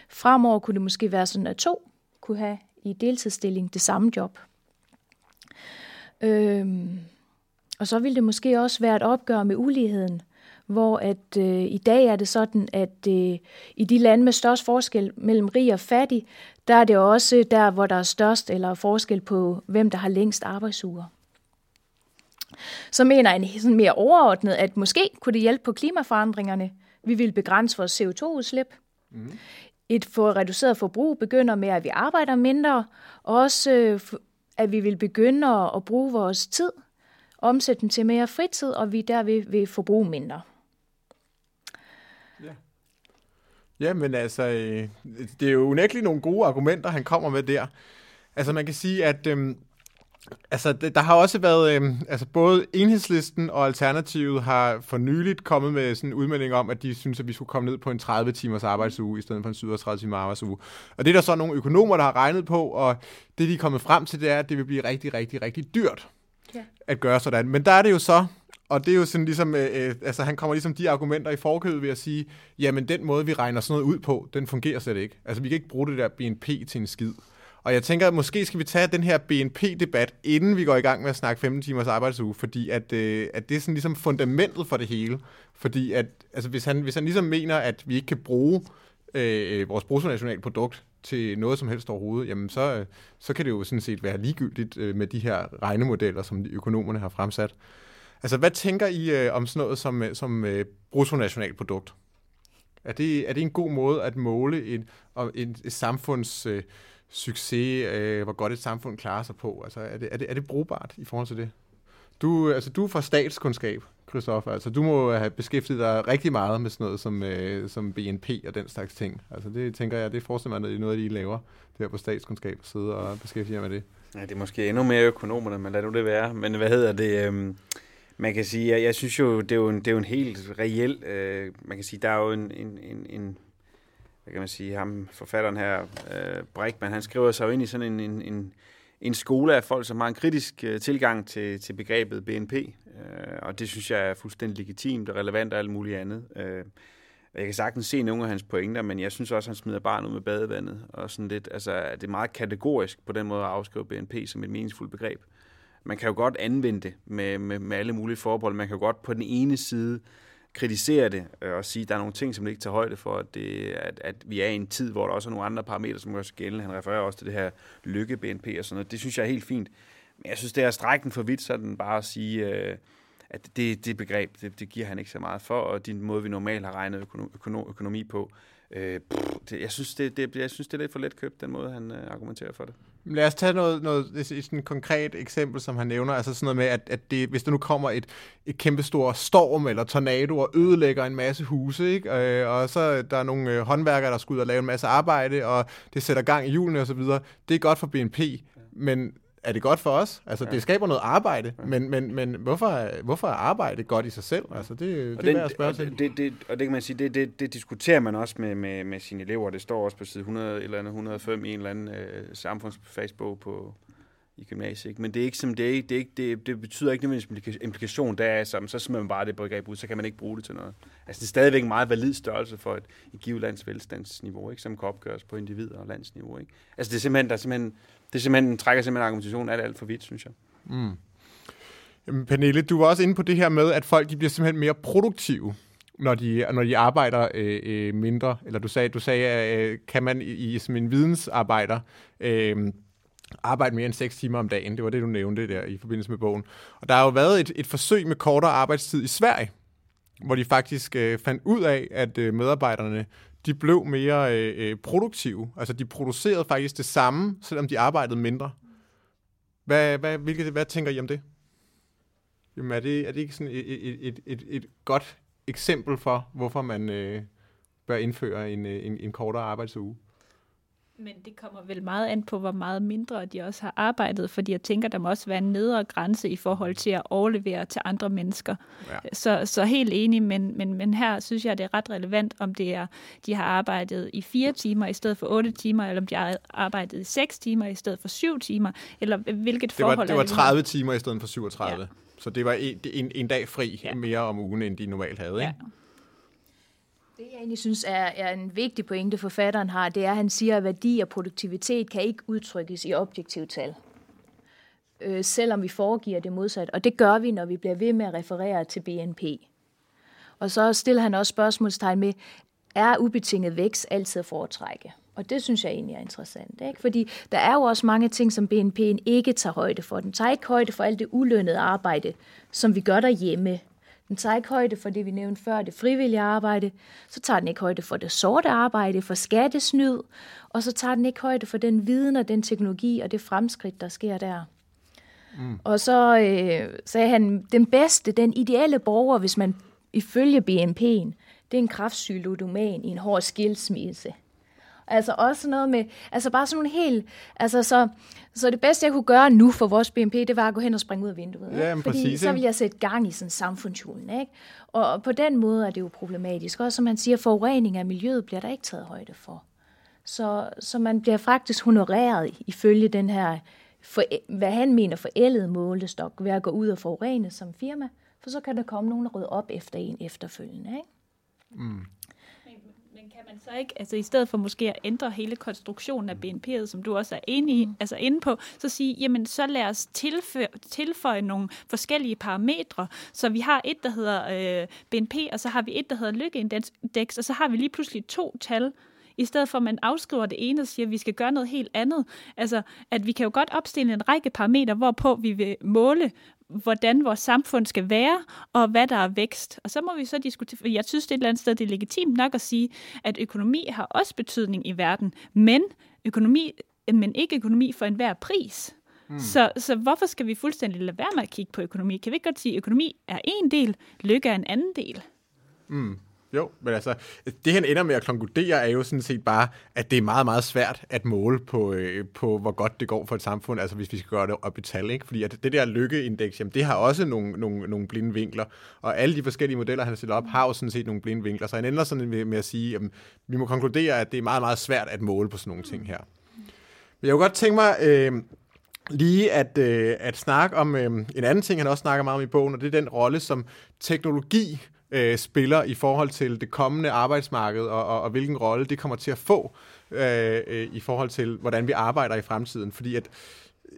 Fremover kunne det måske være sådan, at to kunne have i deltidsstilling det samme job. Øhm, og så vil det måske også være et opgør med uligheden, hvor at øh, i dag er det sådan, at øh, i de lande med størst forskel mellem rig og fattig, der er det også der, hvor der er størst eller forskel på, hvem der har længst arbejdsuger. Så mener en sådan mere overordnet, at måske kunne det hjælpe på klimaforandringerne. Vi vil begrænse vores CO2-udslip. Mm. Et for reduceret forbrug begynder med, at vi arbejder mindre, og også øh, at vi vil begynde at bruge vores tid, omsætte den til mere fritid, og vi derved vil forbruge mindre. Ja. Men altså, øh, det er jo unægteligt nogle gode argumenter, han kommer med der. Altså, man kan sige, at øhm, altså, der har også været, øhm, altså både Enhedslisten og Alternativet har for nyligt kommet med sådan en udmelding om, at de synes, at vi skulle komme ned på en 30 timers arbejdsuge, i stedet for en 37 timers arbejdsuge. Og det er der så nogle økonomer, der har regnet på, og det de er kommet frem til, det er, at det vil blive rigtig, rigtig, rigtig dyrt ja. at gøre sådan. Men der er det jo så, og det er jo sådan ligesom, øh, øh, altså han kommer ligesom de argumenter i forkøbet ved at sige, jamen den måde, vi regner sådan noget ud på, den fungerer slet ikke. Altså vi kan ikke bruge det der BNP til en skid. Og jeg tænker, at måske skal vi tage den her BNP-debat, inden vi går i gang med at snakke 15 timers arbejdsuge, fordi at, øh, at det er sådan ligesom fundamentet for det hele. Fordi at, altså hvis han, hvis han ligesom mener, at vi ikke kan bruge øh, vores bruttonationale produkt til noget som helst overhovedet, jamen så, øh, så kan det jo sådan set være ligegyldigt øh, med de her regnemodeller, som de økonomerne har fremsat. Altså, hvad tænker I øh, om sådan noget som, øh, som øh, bruttonationalprodukt? Er det, er det en god måde at måle en, en, et samfunds øh, succes, øh, hvor godt et samfund klarer sig på? Altså, er det, er, det, er det brugbart i forhold til det? Du, altså, du er fra statskundskab, Christoffer. Altså, du må have beskæftiget dig rigtig meget med sådan noget som, øh, som BNP og den slags ting. Altså, det tænker jeg, det forestiller mig, at det er noget, de laver der på statskundskab, at sidde og beskæftige jer med det. Ja, det er måske endnu mere økonomerne, men lad nu det være. Men hvad hedder det? Øh man kan sige, jeg, jeg synes jo, det er jo en, det er jo en helt reel, øh, man kan sige, der er jo en, en, en, en hvad kan man sige, ham, forfatteren her, øh, Brickman, han skriver sig jo ind i sådan en, en, en, en skole af folk, som har en kritisk øh, tilgang til, til begrebet BNP, øh, og det synes jeg er fuldstændig legitimt og relevant og alt muligt andet. Øh, jeg kan sagtens se nogle af hans pointer, men jeg synes også, at han smider barnet ud med badevandet, og sådan lidt, altså, det er meget kategorisk på den måde at afskrive BNP som et meningsfuldt begreb. Man kan jo godt anvende det med, med, med alle mulige forbehold. Man kan jo godt på den ene side kritisere det øh, og sige, at der er nogle ting, som ikke tager højde for, at, det, at, at vi er i en tid, hvor der også er nogle andre parametre, som gør sig gældende. Han refererer også til det her lykke-BNP og sådan noget. Det synes jeg er helt fint. Men jeg synes, det er strækken for vidt, sådan bare at sige, øh, at det, det begreb, det, det giver han ikke så meget for, og din måde, vi normalt har regnet økonomi på, øh, pff, det, jeg, synes, det, det, jeg synes, det er lidt for let købt, den måde, han øh, argumenterer for det. Lad os tage noget, noget et, et konkret eksempel, som han nævner, altså sådan noget med, at, at det, hvis der nu kommer et, et kæmpestort storm eller tornado og ødelægger en masse huse, ikke? Øh, og så der er nogle øh, håndværkere, der skal ud og lave en masse arbejde, og det sætter gang i hjulene osv., det er godt for BNP, men er det godt for os? Altså, ja. det skaber noget arbejde, ja. men, men, men hvorfor, hvorfor er arbejde godt i sig selv? Altså, det, det er værd at spørge til. Det, det, og det kan man sige, det, det, det diskuterer man også med, med, med sine elever. Det står også på side 100, eller 105 i en eller anden øh, samfundsfagsbog på, i gymnasiet. Ikke? Men det er ikke som det er det, er ikke, det, det betyder ikke nødvendigvis implikation, der er som, så smider man bare det begreb ud, så kan man ikke bruge det til noget. Altså det er stadigvæk en meget valid størrelse for et, et givet lands velstandsniveau, ikke? som kan opgøres på individ- og landsniveau. Ikke? Altså det er simpelthen, der er simpelthen det er simpelthen, trækker simpelthen argumentationen alt, alt for vidt, synes jeg. Mm. Jamen, Pernille, du var også inde på det her med, at folk de bliver simpelthen mere produktive, når de, når de arbejder øh, øh, mindre. Eller du sagde, du sagde øh, kan man i, i som en vidensarbejder øh, arbejde mere end 6 timer om dagen. Det var det, du nævnte der i forbindelse med bogen. Og der har jo været et, et forsøg med kortere arbejdstid i Sverige, hvor de faktisk øh, fandt ud af, at øh, medarbejderne de blev mere øh, øh, produktive. Altså, de producerede faktisk det samme, selvom de arbejdede mindre. Hvad, hvad, hvilket, hvad tænker I om det? Jamen, er det, er det ikke sådan et, et, et, et, godt eksempel for, hvorfor man øh, bør indføre en, øh, en, en kortere arbejdsuge? Men det kommer vel meget an på, hvor meget mindre de også har arbejdet, fordi jeg tænker, der må også være en nedre grænse i forhold til at overlevere til andre mennesker. Ja. Så, så helt enig, men, men, men her synes jeg, det er ret relevant, om det er, de har arbejdet i fire timer i stedet for otte timer, eller om de har arbejdet i seks timer i stedet for syv timer, eller hvilket det forhold var, Det var 30 timer i stedet for 37. Ja. Så det var en, en, en dag fri ja. mere om ugen, end de normalt havde, ikke? Ja. Det, jeg egentlig synes er, er en vigtig pointe, forfatteren har, det er, at han siger, at værdi og produktivitet kan ikke udtrykkes i objektive tal. Øh, selvom vi foregiver det modsat. Og det gør vi, når vi bliver ved med at referere til BNP. Og så stiller han også spørgsmålstegn med, er ubetinget vækst altid at foretrække? Og det synes jeg egentlig er interessant. Ikke? Fordi der er jo også mange ting, som BNP'en ikke tager højde for. Den tager ikke højde for alt det ulønnede arbejde, som vi gør derhjemme den tager ikke højde for det, vi nævnte før, det frivillige arbejde. Så tager den ikke højde for det sorte arbejde, for skattesnyd. Og så tager den ikke højde for den viden og den teknologi og det fremskridt, der sker der. Mm. Og så øh, sagde han, den bedste, den ideelle borger, hvis man ifølge BNP'en, det er en kraftsyg ludoman i en hård skilsmisse. Altså også noget med, altså bare sådan nogle helt, altså så, så det bedste, jeg kunne gøre nu for vores BNP, det var at gå hen og springe ud af vinduet. Ja, Fordi præcis, så vil jeg sætte gang i sådan samfundshulen. Ikke? Og på den måde er det jo problematisk. Også som man siger, forurening af miljøet bliver der ikke taget højde for. Så, så man bliver faktisk honoreret ifølge den her, for, hvad han mener forældede målestok, ved at gå ud og forurene som firma, for så kan der komme nogen og rydde op efter en efterfølgende. Ikke? Mm kan man så ikke, altså i stedet for måske at ændre hele konstruktionen af BNP'et, som du også er enig, mm. altså inde på, så sige, jamen så lad os tilføje, tilføje nogle forskellige parametre, så vi har et, der hedder øh, BNP, og så har vi et, der hedder lykkeindeks, og så har vi lige pludselig to tal, i stedet for at man afskriver det ene og siger, at vi skal gøre noget helt andet. Altså, at vi kan jo godt opstille en række parametre, hvorpå vi vil måle, hvordan vores samfund skal være, og hvad der er vækst. Og så må vi så diskutere, jeg synes det er et eller andet sted, det er legitimt nok at sige, at økonomi har også betydning i verden, men økonomi, men ikke økonomi for enhver pris. Mm. Så, så hvorfor skal vi fuldstændig lade være med at kigge på økonomi? Kan vi ikke godt sige, at økonomi er en del, lykke er en anden del? Mm. Jo, men altså, det han ender med at konkludere er jo sådan set bare, at det er meget, meget svært at måle på, øh, på hvor godt det går for et samfund, altså hvis vi skal gøre det op i tal, ikke? Fordi at det der lykkeindeks, jamen det har også nogle, nogle, nogle blinde vinkler, og alle de forskellige modeller, han har stillet op, har jo sådan set nogle blinde vinkler, så han ender sådan med, med at sige, jamen, vi må konkludere, at det er meget, meget svært at måle på sådan nogle ting her. Men jeg kunne godt tænke mig, øh, lige at, øh, at snakke om øh, en anden ting, han også snakker meget om i bogen, og det er den rolle, som teknologi øh, spiller i forhold til det kommende arbejdsmarked, og, og, og hvilken rolle det kommer til at få øh, øh, i forhold til, hvordan vi arbejder i fremtiden. Fordi at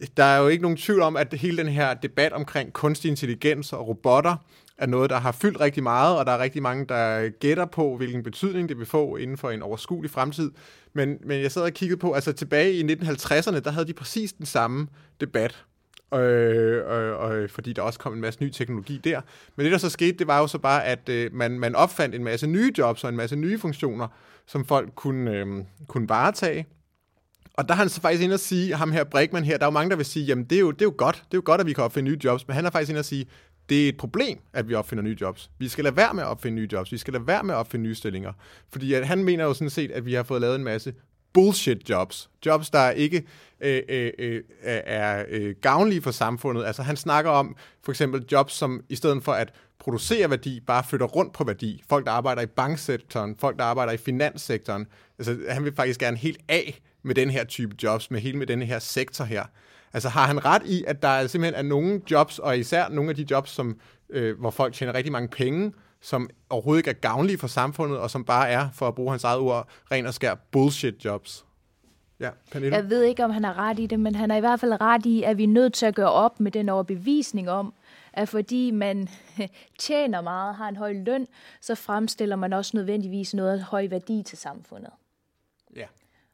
øh, der er jo ikke nogen tvivl om, at hele den her debat omkring kunstig intelligens og robotter er noget, der har fyldt rigtig meget, og der er rigtig mange, der gætter på, hvilken betydning det vil få inden for en overskuelig fremtid. Men, men jeg sad og kiggede på, altså tilbage i 1950'erne, der havde de præcis den samme debat øh, øh, øh, fordi der også kom en masse ny teknologi der. Men det, der så skete, det var jo så bare, at øh, man, man opfandt en masse nye jobs og en masse nye funktioner, som folk kunne, øh, kunne varetage. Og der har han så faktisk ind at sige, ham her Brinkmann her, der er jo mange, der vil sige, jamen det er jo, det er jo godt, det er jo godt, at vi kan opfinde nye jobs, men han er faktisk ind at sige, det er et problem, at vi opfinder nye jobs. Vi skal lade være med at opfinde nye jobs. Vi skal lade være med at opfinde nye stillinger. Fordi at han mener jo sådan set, at vi har fået lavet en masse bullshit jobs. Jobs, der ikke øh, øh, øh er øh, gavnlige for samfundet. Altså han snakker om for eksempel jobs, som i stedet for at producere værdi, bare flytter rundt på værdi. Folk, der arbejder i banksektoren, folk, der arbejder i finanssektoren. Altså han vil faktisk gerne helt af med den her type jobs, med hele med den her sektor her. Altså har han ret i, at der simpelthen er nogle jobs, og især nogle af de jobs, som, øh, hvor folk tjener rigtig mange penge, som overhovedet ikke er gavnlige for samfundet, og som bare er, for at bruge hans eget ord, ren og skær bullshit jobs. Ja, Pernille? Jeg ved ikke, om han har ret i det, men han er i hvert fald ret i, at vi er nødt til at gøre op med den overbevisning om, at fordi man tjener meget, har en høj løn, så fremstiller man også nødvendigvis noget høj værdi til samfundet. Ja.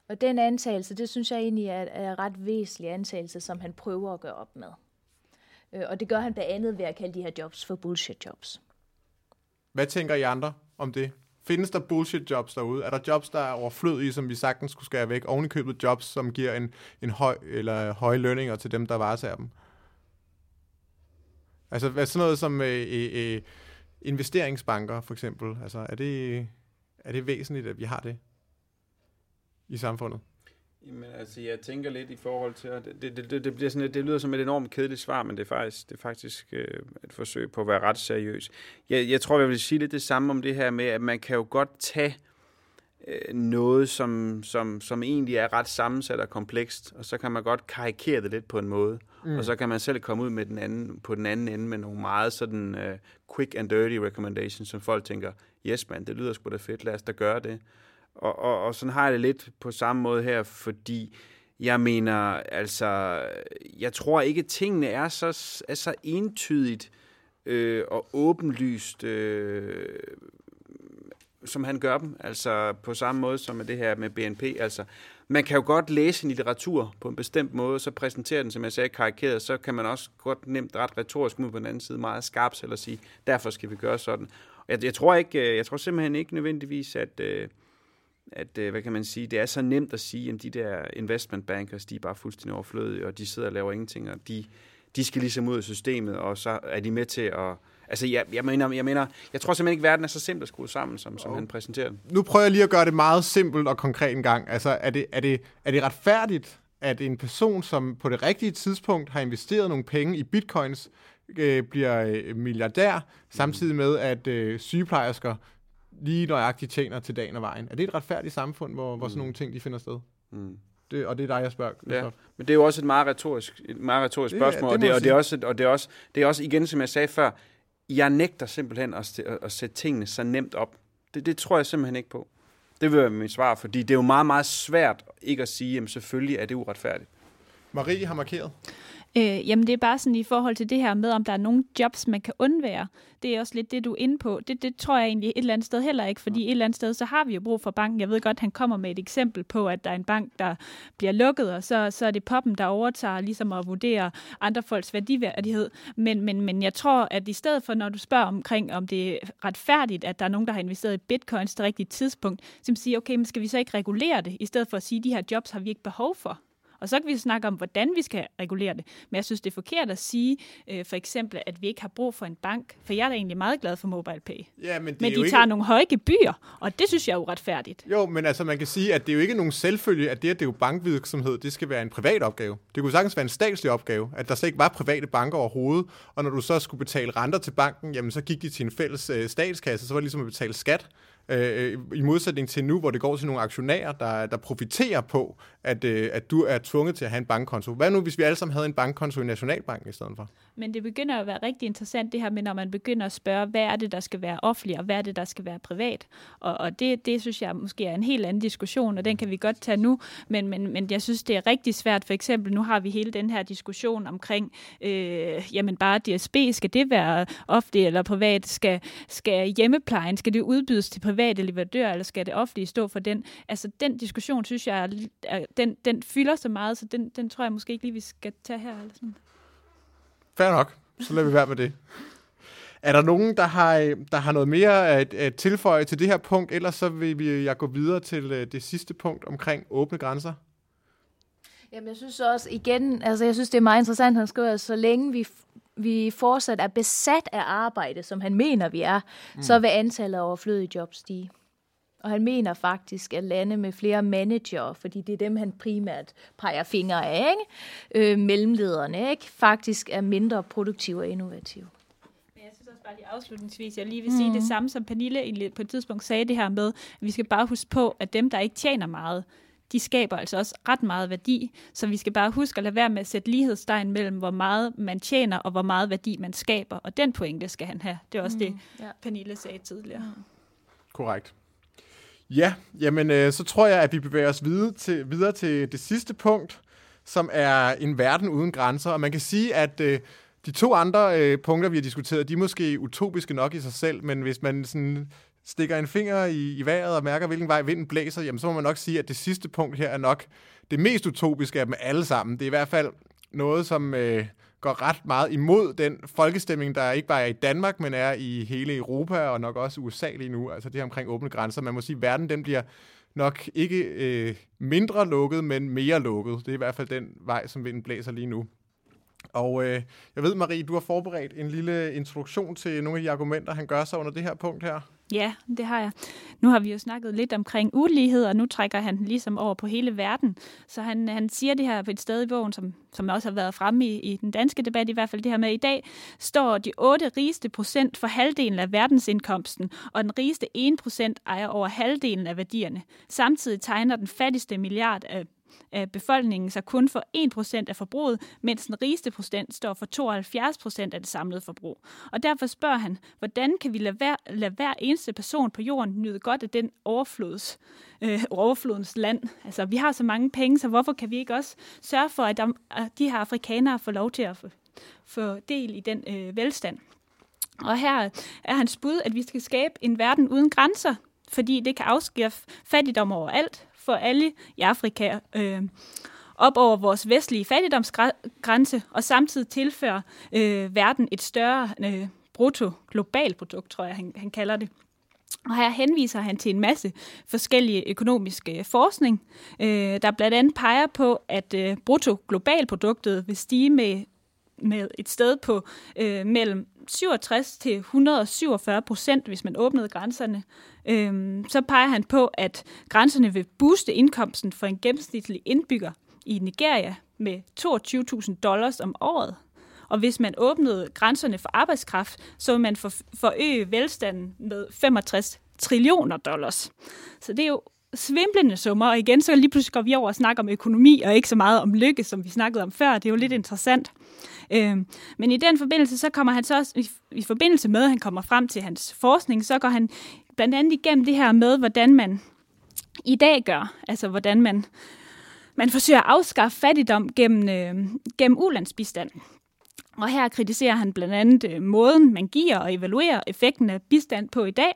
Og den antagelse, det synes jeg egentlig er, er ret væsentlig antagelse, som han prøver at gøre op med. Øh, og det gør han blandt andet ved at kalde de her jobs for bullshit jobs. Hvad tænker I andre om det? Findes der bullshit jobs derude? Er der jobs, der er overflødige, som vi sagtens skulle skære væk? Ovenikøbet jobs, som giver en, en høj eller høje lønninger til dem, der varetager dem? Altså hvad sådan noget som øh, øh, øh investeringsbanker for eksempel. Altså er det, er det væsentligt, at vi har det i samfundet? Jamen altså, jeg tænker lidt i forhold til, at det, det, det, det, bliver sådan, det lyder som et enormt kedeligt svar, men det er faktisk, det er faktisk øh, et forsøg på at være ret seriøs. Jeg, jeg tror, jeg vil sige lidt det samme om det her med, at man kan jo godt tage øh, noget, som, som, som egentlig er ret sammensat og komplekst, og så kan man godt karikere det lidt på en måde, mm. og så kan man selv komme ud med den anden, på den anden ende med nogle meget sådan uh, quick and dirty recommendations, som folk tænker, yes man, det lyder sgu da fedt, lad os da gøre det. Og, og, og sådan har jeg det lidt på samme måde her, fordi jeg mener, altså, jeg tror ikke, at tingene er så, er så entydigt øh, og åbenlyst, øh, som han gør dem. Altså på samme måde som med det her med BNP. Altså, man kan jo godt læse en litteratur på en bestemt måde, så præsentere den, som jeg sagde, karikeret, så kan man også godt nemt ret retorisk ud på den anden side meget skarpt eller sige, derfor skal vi gøre sådan. Jeg, jeg, tror ikke, øh, jeg tror simpelthen ikke nødvendigvis, at, øh, at, øh, hvad kan man sige, det er så nemt at sige, at de der investment bankers, de er bare fuldstændig overflødige, og de sidder og laver ingenting, og de, de skal ligesom ud af systemet, og så er de med til at... Altså, jeg, jeg, mener, jeg mener, jeg tror simpelthen ikke, verden er så simpelt at skrue sammen, som, som han præsenterer den. Nu prøver jeg lige at gøre det meget simpelt og konkret en gang. Altså, er det, er det, er det retfærdigt, at en person, som på det rigtige tidspunkt har investeret nogle penge i bitcoins, øh, bliver øh, milliardær, samtidig med, at øh, sygeplejersker lige nøjagtigt tjener til dagen og vejen. Er det et retfærdigt samfund, hvor, hvor sådan mm. nogle ting de finder sted? Mm. Det, og det er dig, jeg spørger. Ja, men det er jo også et meget retorisk, et meget retorisk det, spørgsmål, det, det og, det, og, det er også, og det er også, det er også igen, som jeg sagde før, jeg nægter simpelthen at, at, at sætte tingene så nemt op. Det, det tror jeg simpelthen ikke på. Det vil være mit svar, fordi det er jo meget, meget svært ikke at sige, at selvfølgelig er det uretfærdigt. Marie har markeret. Øh, jamen det er bare sådan i forhold til det her med, om der er nogle jobs, man kan undvære. Det er også lidt det, du er inde på. Det, det tror jeg egentlig et eller andet sted heller ikke, fordi et eller andet sted, så har vi jo brug for banken. Jeg ved godt, han kommer med et eksempel på, at der er en bank, der bliver lukket, og så, så er det poppen, der overtager ligesom at vurdere andre folks værdiværdighed. Men, men, men jeg tror, at i stedet for, når du spørger omkring, om det er retfærdigt, at der er nogen, der har investeret i bitcoins til rigtigt tidspunkt, så siger, okay, men skal vi så ikke regulere det, i stedet for at sige, at de her jobs har vi ikke behov for? Og så kan vi snakke om, hvordan vi skal regulere det. Men jeg synes, det er forkert at sige, øh, for eksempel, at vi ikke har brug for en bank. For jeg er da egentlig meget glad for MobilePay. Ja, men, det men de tager nogle høje gebyr, og det synes jeg er uretfærdigt. Jo, men altså man kan sige, at det er jo ikke nogen selvfølge, at det, at det er jo bankvirksomhed, det skal være en privat opgave. Det kunne sagtens være en statslig opgave, at der slet ikke var private banker overhovedet, og når du så skulle betale renter til banken, jamen så gik de til en fælles øh, statskasse, så var det ligesom at betale skat. Øh, øh, I modsætning til nu, hvor det går til nogle aktionærer, der, der profiterer på, at, øh, at du er tvunget til at have en bankkonto. Hvad nu, hvis vi alle sammen havde en bankkonto i Nationalbanken i stedet for? Men det begynder at være rigtig interessant det her med, når man begynder at spørge, hvad er det, der skal være offentligt, og hvad er det, der skal være privat. Og, og det, det synes jeg måske er en helt anden diskussion, og den kan vi godt tage nu. Men, men, men jeg synes, det er rigtig svært. For eksempel, nu har vi hele den her diskussion omkring, øh, jamen bare DSB, skal det være offentligt eller privat? Skal, skal hjemmeplejen, skal det udbydes til private leverandører, eller skal det offentlige stå for den? Altså, den diskussion, synes jeg, er, er, den, den fylder så meget, så den, den tror jeg måske ikke lige, vi skal tage her. Eller sådan. Fair nok. Så lader vi være med det. Er der nogen, der har, der har noget mere at, at tilføje til det her punkt? Ellers så vil vi, jeg gå videre til øh, det sidste punkt omkring åbne grænser. Jamen, jeg synes også igen, altså jeg synes, det er meget interessant, han skriver, at så længe vi, vi fortsat er besat af arbejde, som han mener, vi er, mm. så vil antallet af overflødige jobs stige. Og han mener faktisk, at lande med flere manager, fordi det er dem, han primært peger fingre af, ikke? Øh, mellemlederne, ikke? faktisk er mindre produktive og innovative. Men jeg synes også bare lige afslutningsvis, jeg lige vil sige mm. det samme, som Pernille på et tidspunkt sagde det her med, at vi skal bare huske på, at dem, der ikke tjener meget, de skaber altså også ret meget værdi, så vi skal bare huske at lade være med at sætte lighedstegn mellem, hvor meget man tjener, og hvor meget værdi man skaber, og den pointe skal han have. Det er også mm. det, ja. Pernille sagde tidligere. Mm. Korrekt. Ja, jamen øh, så tror jeg, at vi bevæger os videre til, videre til det sidste punkt, som er en verden uden grænser. Og man kan sige, at øh, de to andre øh, punkter, vi har diskuteret, de er måske utopiske nok i sig selv, men hvis man sådan stikker en finger i, i vejret og mærker, hvilken vej vinden blæser, jamen så må man nok sige, at det sidste punkt her er nok det mest utopiske af dem alle sammen. Det er i hvert fald noget, som øh, går ret meget imod den folkestemning, der ikke bare er i Danmark, men er i hele Europa og nok også USA lige nu. Altså det her omkring åbne grænser. Man må sige, at verden den bliver nok ikke øh, mindre lukket, men mere lukket. Det er i hvert fald den vej, som vinden blæser lige nu. Og øh, jeg ved, Marie, du har forberedt en lille introduktion til nogle af de argumenter, han gør sig under det her punkt her. Ja, det har jeg. Nu har vi jo snakket lidt omkring ulighed, og nu trækker han ligesom over på hele verden. Så han, han siger det her på et sted i bogen, som, som også har været fremme i, i den danske debat, i hvert fald det her med, at i dag står de 8 rigeste procent for halvdelen af verdensindkomsten, og den rigeste 1 procent ejer over halvdelen af værdierne. Samtidig tegner den fattigste milliard af af befolkningen sig kun for 1% af forbruget, mens den rigeste procent står for 72% af det samlede forbrug. Og derfor spørger han, hvordan kan vi lade hver, lade hver eneste person på jorden nyde godt af den overflods, øh, overflodens land? Altså, vi har så mange penge, så hvorfor kan vi ikke også sørge for, at, de, at de her afrikanere får lov til at få, få del i den øh, velstand? Og her er hans bud, at vi skal skabe en verden uden grænser, fordi det kan afskaffe fattigdom overalt, for alle i Afrika øh, op over vores vestlige fattigdomsgrænse, og samtidig tilføre øh, verden et større øh, brutto globalt produkt, tror jeg, han, han kalder det. Og her henviser han til en masse forskellige økonomiske øh, forskning, øh, der blandt andet peger på, at øh, brutto globalproduktet vil stige med, med et sted på øh, mellem 67 til 147 procent, hvis man åbnede grænserne. Øhm, så peger han på, at grænserne vil booste indkomsten for en gennemsnitlig indbygger i Nigeria med 22.000 dollars om året. Og hvis man åbnede grænserne for arbejdskraft, så vil man for, forøge velstanden med 65 trillioner dollars. Så det er jo svimlende summer, og igen så lige pludselig går vi over og snakker om økonomi, og ikke så meget om lykke, som vi snakkede om før. Det er jo lidt interessant. Øh, men i den forbindelse, så kommer han så også, i, i forbindelse med, at han kommer frem til hans forskning, så går han blandt andet igennem det her med, hvordan man i dag gør, altså hvordan man, man forsøger at afskaffe fattigdom gennem, øh, gennem ulandsbistand. Og her kritiserer han blandt andet øh, måden, man giver og evaluerer effekten af bistand på i dag.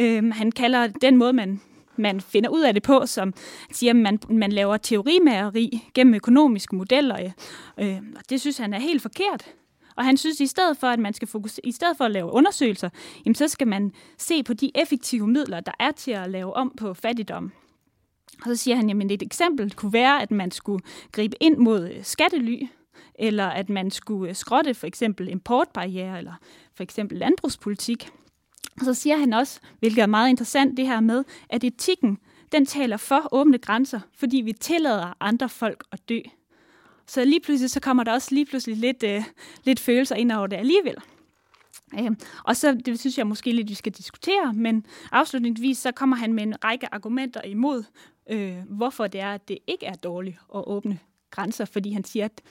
Øh, han kalder den måde, man man finder ud af det på, som siger, at man, man laver teorimageri gennem økonomiske modeller. Øh, øh og det synes han er helt forkert. Og han synes, at i stedet for, at man skal fokusere, i stedet for at lave undersøgelser, jamen, så skal man se på de effektive midler, der er til at lave om på fattigdom. Og så siger han, at et eksempel kunne være, at man skulle gribe ind mod øh, skattely, eller at man skulle øh, skrotte for eksempel importbarriere, eller for eksempel landbrugspolitik. Og så siger han også, hvilket er meget interessant, det her med, at etikken, den taler for åbne grænser, fordi vi tillader andre folk at dø. Så lige pludselig, så kommer der også lige pludselig lidt, øh, lidt følelser ind over det alligevel. Øh, og så, det synes jeg måske lidt, vi skal diskutere, men afslutningsvis, så kommer han med en række argumenter imod, øh, hvorfor det er, at det ikke er dårligt at åbne grænser, fordi han siger, at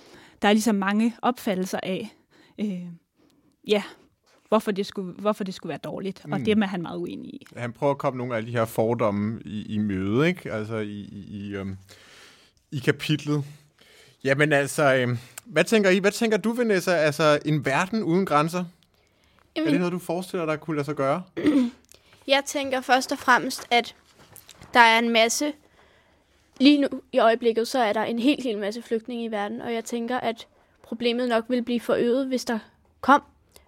der er ligesom mange opfattelser af, øh, ja, hvorfor det skulle, hvorfor det skulle være dårligt. Mm. Og det er han meget uenig i. Han prøver at komme nogle af de her fordomme i, i møde, ikke? Altså i, i, i, um, i kapitlet. Jamen altså, øhm, hvad tænker I? Hvad tænker du, Vanessa? Altså, en verden uden grænser? Jamen, er det noget, du forestiller dig kunne lade sig gøre? Jeg tænker først og fremmest, at der er en masse... Lige nu i øjeblikket, så er der en helt, helt masse flygtninge i verden, og jeg tænker, at problemet nok ville blive forøget, hvis der kom,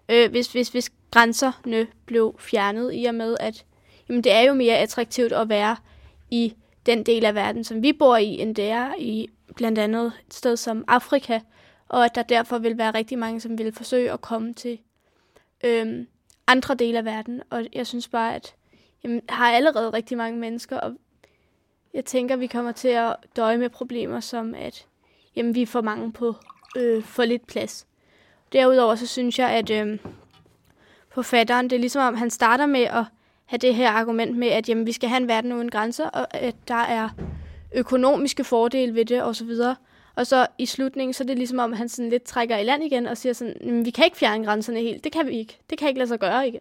øh, hvis, hvis, hvis grænserne blev fjernet, i og med, at jamen, det er jo mere attraktivt at være i den del af verden, som vi bor i, end det er i blandt andet et sted som Afrika, og at der derfor vil være rigtig mange, som vil forsøge at komme til øhm, andre dele af verden. Og jeg synes bare, at jamen, har allerede rigtig mange mennesker, og jeg tænker, at vi kommer til at døje med problemer som, at jamen, vi er for mange på øh, for lidt plads. Derudover så synes jeg, at øh, forfatteren, det er ligesom om, han starter med at have det her argument med, at jamen, vi skal have en verden uden grænser, og at der er økonomiske fordele ved det osv. Og så i slutningen, så er det ligesom om, han sådan lidt trækker i land igen og siger sådan, vi kan ikke fjerne grænserne helt. Det kan vi ikke. Det kan ikke lade sig gøre igen.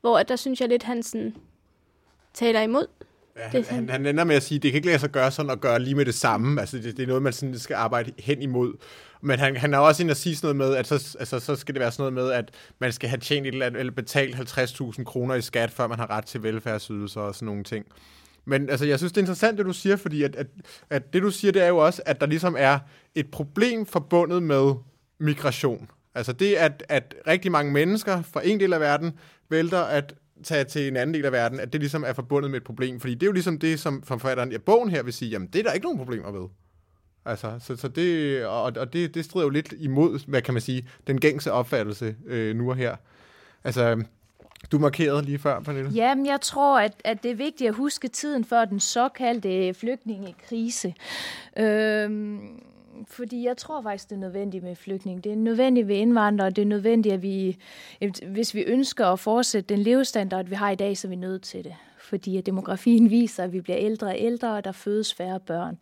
Hvor at der synes jeg lidt, han sådan taler imod. Ja, han, han, han ender med at sige, at det kan ikke lade sig gøre sådan at gøre lige med det samme. Altså, det, det er noget, man sådan skal arbejde hen imod. Men han, han er også inde at sige sådan noget med, at så, altså, så skal det være sådan noget med, at man skal have tjent et eller, andet, eller betalt 50.000 kroner i skat, før man har ret til velfærdsydelser og sådan nogle ting. Men altså, jeg synes, det er interessant, det du siger, fordi at, at, at det, du siger, det er jo også, at der ligesom er et problem forbundet med migration. Altså det, at, at rigtig mange mennesker fra en del af verden vælter at tage til en anden del af verden, at det ligesom er forbundet med et problem. Fordi det er jo ligesom det, som forfatteren i bogen her vil sige, jamen det er der ikke nogen problemer ved. Altså, så, så det, og, og det, det strider jo lidt imod, hvad kan man sige, den gængse opfattelse øh, nu og her. Altså, du markerede lige før, Pernille. Jamen, jeg tror, at, at det er vigtigt at huske tiden før den såkaldte flygtningekrise. Øhm, fordi jeg tror faktisk, det er nødvendigt med flygtning. Det er nødvendigt ved indvandrere, det er nødvendigt, at vi, hvis vi ønsker at fortsætte den levestandard, vi har i dag, så er vi nødt til det. Fordi at demografien viser, at vi bliver ældre og ældre, og der fødes færre børn.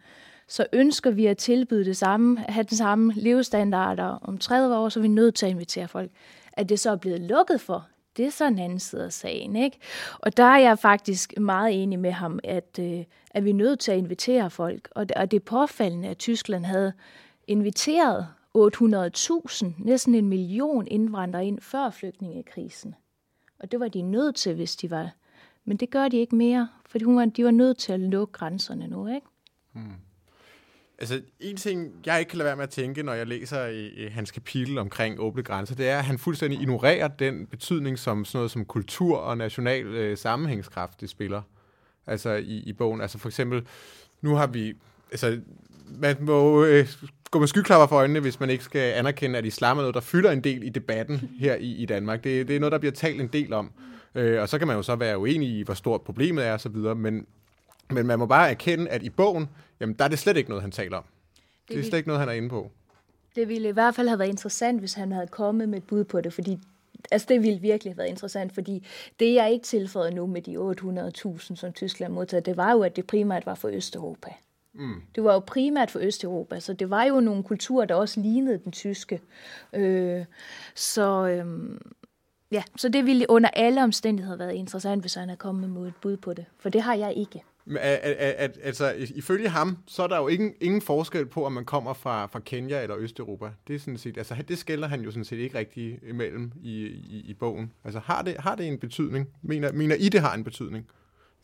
Så ønsker vi at tilbyde det samme, at have den samme levestandarder om 30 år, så er vi nødt til at invitere folk. At det så er blevet lukket for, det er så en anden side af sagen. Ikke? Og der er jeg faktisk meget enig med ham, at, øh, at vi er nødt til at invitere folk. Og det, og det er påfaldende, at Tyskland havde inviteret 800.000, næsten en million indvandrere ind før flygtningekrisen. Og det var de nødt til, hvis de var. Men det gør de ikke mere, for de var, de var nødt til at lukke grænserne nu, ikke? Hmm. Altså, en ting, jeg ikke kan lade være med at tænke, når jeg læser i, i hans kapitel omkring åbne grænser, det er, at han fuldstændig ignorerer den betydning, som sådan noget som kultur og national øh, sammenhængskraft, det spiller. Altså, i, i bogen. Altså, for eksempel, nu har vi... Altså, man må øh, gå med skyklapper for øjnene, hvis man ikke skal anerkende, at islam er noget, der fylder en del i debatten her i, i Danmark. Det, det er noget, der bliver talt en del om. Øh, og så kan man jo så være uenig i, hvor stort problemet er osv., men men man må bare erkende, at i bogen, jamen der er det slet ikke noget, han taler om. Det, det er slet ikke noget, han er inde på. Det ville i hvert fald have været interessant, hvis han havde kommet med et bud på det, fordi altså det ville virkelig have været interessant, fordi det, jeg ikke tilføjet nu med de 800.000, som Tyskland modtager, det var jo, at det primært var for Østeuropa. Mm. Det var jo primært for Østeuropa, så det var jo nogle kulturer, der også lignede den tyske. Øh, så, øh, ja, så det ville under alle omstændigheder have været interessant, hvis han havde kommet med et bud på det, for det har jeg ikke. At, at, at, altså, ifølge ham, så er der jo ingen, ingen forskel på, om man kommer fra, fra Kenya eller Østeuropa. Det er sådan set, altså, det skælder han jo sådan set ikke rigtig imellem i, i, i bogen. Altså, har det, har det en betydning? Mener, mener I, det har en betydning?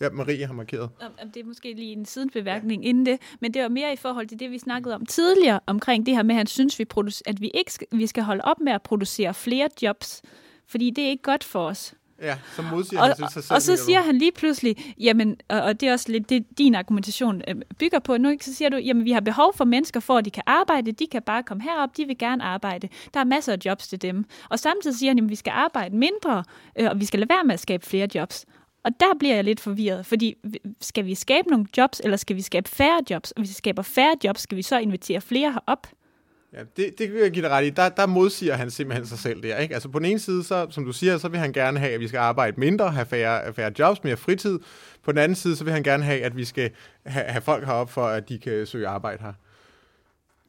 Ja, Marie har markeret. Det er måske lige en sidenbeværkning ja. inden det, men det var mere i forhold til det, vi snakkede om tidligere, omkring det her med, at han synes, vi at vi ikke skal, vi skal holde op med at producere flere jobs, fordi det er ikke godt for os. Ja, så modsiger og, han til sig selv. Og så siger han lige pludselig, jamen, og, og det er også lidt det, din argumentation øh, bygger på nu, ikke? så siger du, jamen vi har behov for mennesker for, at de kan arbejde, de kan bare komme herop, de vil gerne arbejde. Der er masser af jobs til dem. Og samtidig siger han, at vi skal arbejde mindre, øh, og vi skal lade være med at skabe flere jobs. Og der bliver jeg lidt forvirret, fordi skal vi skabe nogle jobs, eller skal vi skabe færre jobs? Og hvis vi skaber færre jobs, skal vi så invitere flere herop? Ja, det, det kan jeg give dig ret i. Der, der modsiger han simpelthen sig selv der. Ikke? Altså på den ene side, så, som du siger, så vil han gerne have, at vi skal arbejde mindre, have færre, færre jobs, mere fritid. På den anden side, så vil han gerne have, at vi skal have, have folk herop for, at de kan søge arbejde her.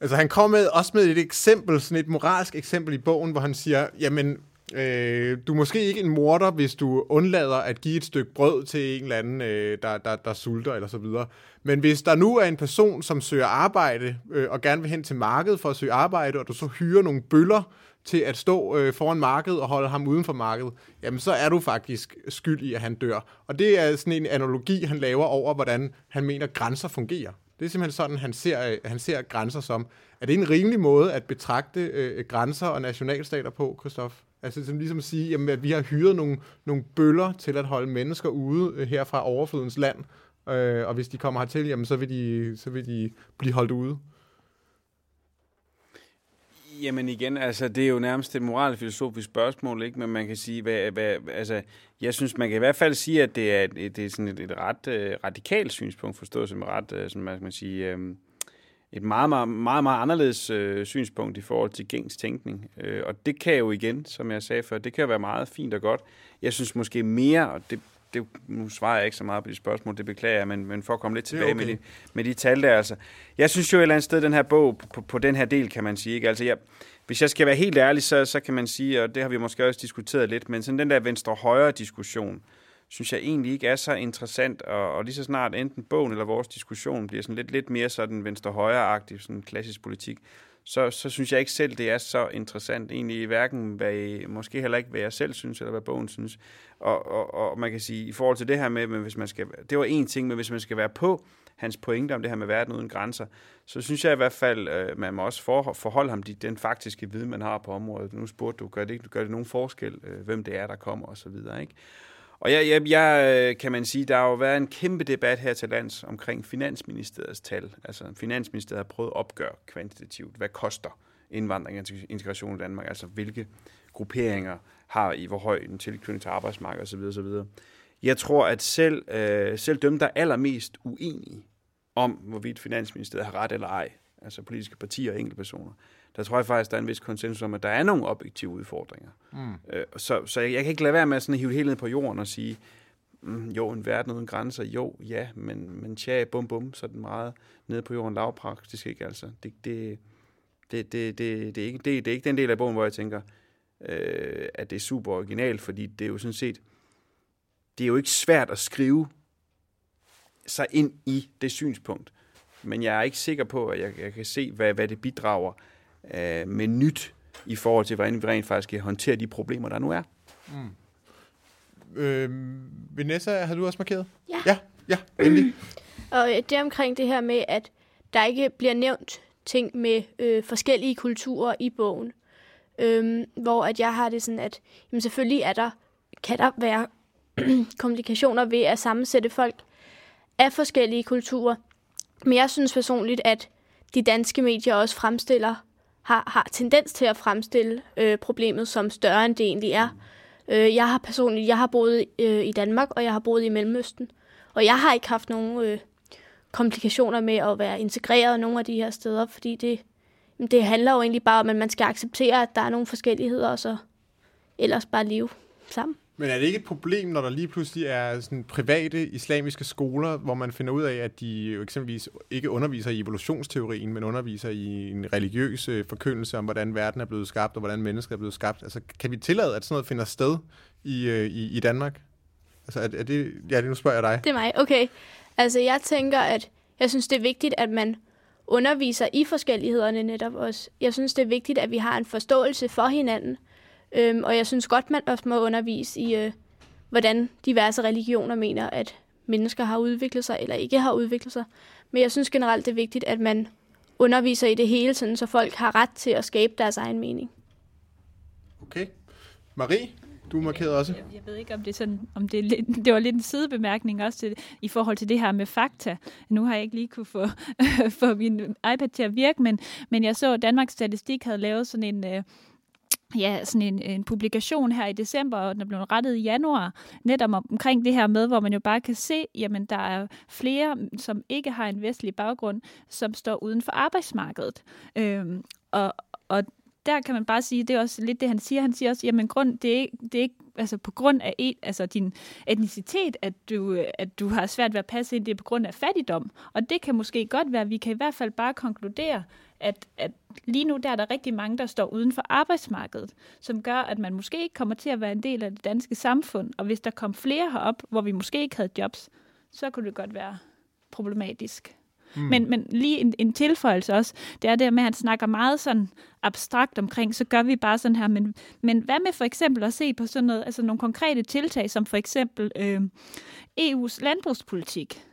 Altså han kommer med, også med et eksempel, sådan et moralsk eksempel i bogen, hvor han siger, jamen Øh, du er måske ikke en morder, hvis du undlader at give et stykke brød til en eller anden, øh, der, der, der sulter eller så videre. Men hvis der nu er en person, som søger arbejde øh, og gerne vil hen til markedet for at søge arbejde, og du så hyrer nogle bøller til at stå øh, foran markedet og holde ham uden for markedet, jamen så er du faktisk skyld i, at han dør. Og det er sådan en analogi, han laver over, hvordan han mener, grænser fungerer. Det er simpelthen sådan, han ser, øh, han ser grænser som. Er det en rimelig måde at betragte øh, grænser og nationalstater på, Christoph? Altså som ligesom at sige, jamen, at vi har hyret nogle, nogle bøller til at holde mennesker ude øh, her fra overflodens land, øh, og hvis de kommer hertil, jamen, så, vil de, så vil de blive holdt ude. Jamen igen, altså det er jo nærmest et moralfilosofisk spørgsmål, ikke? Men man kan sige, hvad, hvad, altså, jeg synes, man kan i hvert fald sige, at det er, et, det er sådan et, et ret øh, radikalt synspunkt, forstået som ret, øh, som man kan sige, øh, et meget, meget, meget, meget anderledes uh, synspunkt i forhold til gængs tænkning. Uh, og det kan jo igen, som jeg sagde før, det kan jo være meget fint og godt. Jeg synes måske mere, og det det, nu svarer jeg ikke så meget på de spørgsmål, det beklager jeg, men, men for at komme lidt tilbage okay. med, de, med de tal der. Altså. Jeg synes jo et eller andet sted, den her bog, på, på den her del, kan man sige. Ikke? Altså, jeg, hvis jeg skal være helt ærlig, så, så kan man sige, og det har vi måske også diskuteret lidt, men sådan den der venstre-højre diskussion, synes jeg egentlig ikke er så interessant, og, og lige så snart enten bogen eller vores diskussion bliver sådan lidt, lidt mere sådan venstre-højre-agtig, sådan klassisk politik, så, så synes jeg ikke selv, det er så interessant. Egentlig hverken, hvad I, måske heller ikke, hvad jeg selv synes, eller hvad bogen synes. Og, og, og man kan sige, i forhold til det her med, men hvis man skal, det var en ting, men hvis man skal være på hans pointe om det her med verden uden grænser, så synes jeg i hvert fald, øh, man må også for, forholde ham de, den faktiske viden, man har på området. Nu spurgte du, gør det, ikke, gør det nogen forskel, øh, hvem det er, der kommer osv., ikke? Og jeg, jeg, jeg, øh, kan man sige, der har jo været en kæmpe debat her til lands omkring Finansministeriets tal. Altså Finansministeriet har prøvet at opgøre kvantitativt, hvad koster indvandring og integration i Danmark, altså hvilke grupperinger har i hvor høj en tilknytning til arbejdsmarkedet osv. osv. Jeg tror, at selv, øh, selv dem, der er allermest uenige om, hvorvidt Finansministeriet har ret eller ej, altså politiske partier og enkeltpersoner, der tror jeg faktisk, der er en vis konsensus om, at der er nogle objektive udfordringer. Mm. Øh, så så jeg, jeg kan ikke lade være med at sådan hive det helt ned på jorden og sige, mm, jo, en verden uden grænser, jo, ja, men, men tja, bum bum, så er den meget nede på jorden lavpraktisk, ikke altså. Det, det, det, det, det, det, er ikke, det, det er ikke den del af bogen, hvor jeg tænker, øh, at det er super originalt, fordi det er jo sådan set, det er jo ikke svært at skrive sig ind i det synspunkt. Men jeg er ikke sikker på, at jeg, jeg kan se, hvad, hvad det bidrager øh, med nyt i forhold til, hvordan vi rent faktisk kan håndtere de problemer, der nu er. Mm. Øh, Vanessa, har du også markeret? Ja. Ja, ja endelig. Og øh, det omkring det her med, at der ikke bliver nævnt ting med øh, forskellige kulturer i bogen. Øhm, hvor at jeg har det sådan, at jamen selvfølgelig er der, kan der være komplikationer ved at sammensætte folk af forskellige kulturer. Men jeg synes personligt, at de danske medier også fremstiller har, har tendens til at fremstille øh, problemet som større, end det egentlig er. Øh, jeg har personligt, jeg har boet øh, i Danmark, og jeg har boet i Mellemøsten. Og jeg har ikke haft nogen øh, komplikationer med at være integreret nogle af de her steder, fordi det, det handler jo egentlig bare om, at man skal acceptere, at der er nogle forskelligheder, og så ellers bare leve sammen. Men er det ikke et problem, når der lige pludselig er sådan private islamiske skoler, hvor man finder ud af, at de jo eksempelvis ikke underviser i evolutionsteorien, men underviser i en religiøs øh, forkyndelse om, hvordan verden er blevet skabt, og hvordan mennesker er blevet skabt? Altså, kan vi tillade, at sådan noget finder sted i, øh, i, i Danmark? Altså, er, er det... Ja, nu spørger jeg dig. Det er mig, okay. Altså, jeg tænker, at jeg synes, det er vigtigt, at man underviser i forskellighederne netop også. Jeg synes, det er vigtigt, at vi har en forståelse for hinanden. Øhm, og jeg synes godt, man også må undervise i, øh, hvordan diverse religioner mener, at mennesker har udviklet sig eller ikke har udviklet sig. Men jeg synes generelt, det er vigtigt, at man underviser i det hele, sådan, så folk har ret til at skabe deres egen mening. Okay. Marie, du markerede også. Jeg, jeg ved ikke, om det, er sådan, om det, er lidt, det var lidt en sidebemærkning også til, i forhold til det her med fakta. Nu har jeg ikke lige kunne få, få min iPad til at virke, men, men jeg så, at Danmarks Statistik havde lavet sådan en... Øh, ja, sådan en, en publikation her i december, og den blev rettet i januar, netop omkring det her med, hvor man jo bare kan se, jamen der er flere, som ikke har en vestlig baggrund, som står uden for arbejdsmarkedet. Øhm, og, og der kan man bare sige, det er også lidt det, han siger. Han siger også, jamen grund, det er, ikke, det er ikke altså på grund af et, altså din etnicitet, at du, øh, at du har svært ved at passe ind, det er på grund af fattigdom. Og det kan måske godt være, vi kan i hvert fald bare konkludere, at, at lige nu der er der rigtig mange, der står uden for arbejdsmarkedet, som gør, at man måske ikke kommer til at være en del af det danske samfund. Og hvis der kom flere herop, hvor vi måske ikke havde jobs, så kunne det godt være problematisk. Mm. Men, men lige en, en tilføjelse også, det er det med, at han snakker meget sådan abstrakt omkring, så gør vi bare sådan her. Men, men hvad med for eksempel at se på sådan noget, altså nogle konkrete tiltag, som for eksempel øh, EU's landbrugspolitik?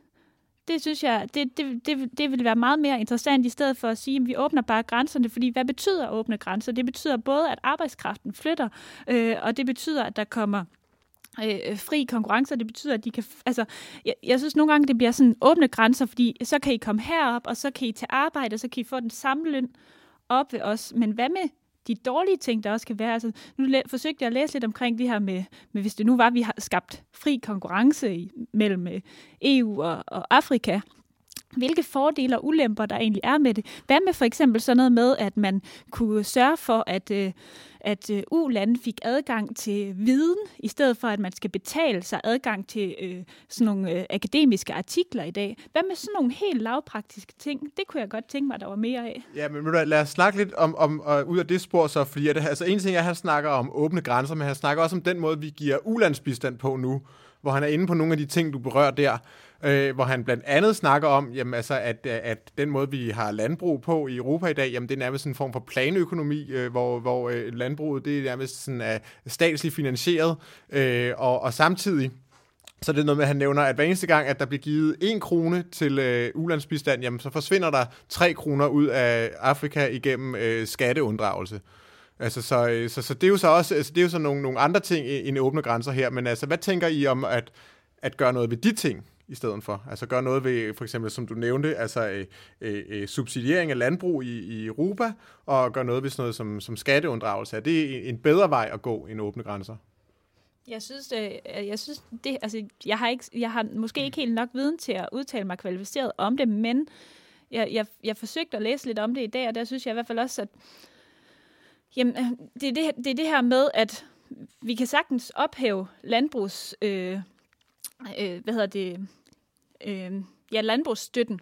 Det synes jeg, det, det, det, det vil være meget mere interessant, i stedet for at sige, at vi åbner bare grænserne, fordi hvad betyder åbne grænser? Det betyder både, at arbejdskraften flytter, øh, og det betyder, at der kommer øh, øh fri konkurrence, det betyder, at de kan... Altså, jeg, jeg synes nogle gange, det bliver sådan åbne grænser, fordi så kan I komme herop, og så kan I tage arbejde, og så kan I få den samme løn op ved os. Men hvad med de dårlige ting, der også kan være. Altså, nu læ- forsøgte jeg at læse lidt omkring det her med, med, hvis det nu var, at vi har skabt fri konkurrence i, mellem øh, EU og, og Afrika, hvilke fordele og ulemper der egentlig er med det. Hvad med for eksempel sådan noget med, at man kunne sørge for, at, øh, at øh, U-lande fik adgang til viden, i stedet for at man skal betale sig adgang til øh, sådan nogle øh, akademiske artikler i dag. Hvad med sådan nogle helt lavpraktiske ting? Det kunne jeg godt tænke mig, der var mere af. Ja, men lad os snakke lidt om, om uh, ud af det spor så, fordi at, altså, en ting er, at han snakker om åbne grænser, men han snakker også om den måde, vi giver ulandsbistand på nu, hvor han er inde på nogle af de ting, du berører der øh, hvor han blandt andet snakker om, jamen, altså, at, at den måde, vi har landbrug på i Europa i dag, jamen, det er nærmest en form for planøkonomi, øh, hvor, hvor øh, landbruget det er nærmest sådan, er statsligt finansieret, øh, og, og samtidig så det er noget med, at han nævner, at hver eneste gang, at der bliver givet en krone til øh, ulandsbistand, jamen, så forsvinder der tre kroner ud af Afrika igennem øh, skatteunddragelse. Altså, så, øh, så, så det er jo så også altså, det er jo så nogle, nogle andre ting end åbne grænser her, men altså, hvad tænker I om at, at gøre noget ved de ting? I stedet for. Altså gøre noget ved, for eksempel som du nævnte, altså øh, øh, øh subsidiering af landbrug i, i Europa, og gøre noget ved sådan noget som, som skatteunddragelse. Er det en bedre vej at gå end åbne grænser? Jeg synes, det, jeg synes det, altså, jeg har, ikke, jeg har måske ikke helt nok viden til at udtale mig kvalificeret om det, men jeg, jeg, jeg forsøgte at læse lidt om det i dag, og der synes jeg i hvert fald også, at jamen, det, er det, det er det her med, at vi kan sagtens ophæve landbrugs... Øh, øh, hvad hedder det, øh, ja, landbrugsstøtten.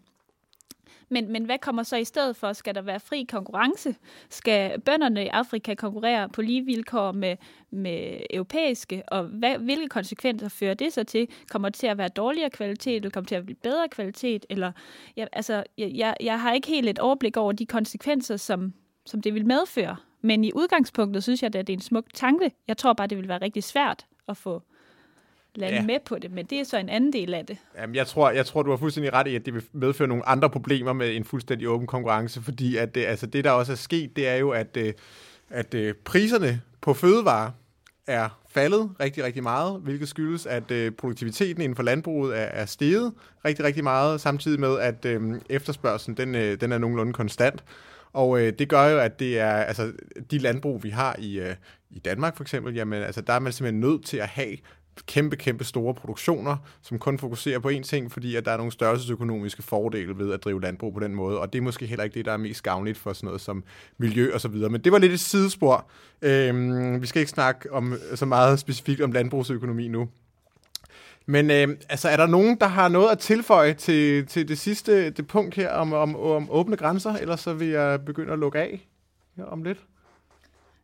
Men, men hvad kommer så i stedet for? Skal der være fri konkurrence? Skal bønderne i Afrika konkurrere på lige vilkår med, med europæiske? Og hvad, hvilke konsekvenser fører det så til? Kommer det til at være dårligere kvalitet, eller kommer det til at blive bedre kvalitet? Eller, ja, altså, jeg, jeg har ikke helt et overblik over de konsekvenser, som, som det vil medføre. Men i udgangspunktet synes jeg, at det er en smuk tanke. Jeg tror bare, det vil være rigtig svært at få lande ja. med på det, men det er så en anden del af det. Jamen, jeg tror, jeg tror, du har fuldstændig ret i, at det vil medføre nogle andre problemer med en fuldstændig åben konkurrence, fordi at det, altså det, der også er sket, det er jo, at, øh, at, øh, priserne på fødevarer er faldet rigtig, rigtig meget, hvilket skyldes, at øh, produktiviteten inden for landbruget er, er steget rigtig, rigtig meget, samtidig med, at øh, efterspørgselen den, øh, den er nogenlunde konstant. Og øh, det gør jo, at det er altså de landbrug, vi har i, øh, i Danmark for eksempel, jamen altså der er man simpelthen nødt til at have kæmpe, kæmpe store produktioner, som kun fokuserer på én ting, fordi at der er nogle størrelsesøkonomiske fordele ved at drive landbrug på den måde, og det er måske heller ikke det, der er mest gavnligt for sådan noget som miljø og så videre. Men det var lidt et sidespor. Øhm, vi skal ikke snakke om øh, så meget specifikt om landbrugsøkonomi nu. Men øh, altså, er der nogen, der har noget at tilføje til, til det sidste det punkt her om, om, om åbne grænser, eller så vil jeg begynde at lukke af her om lidt?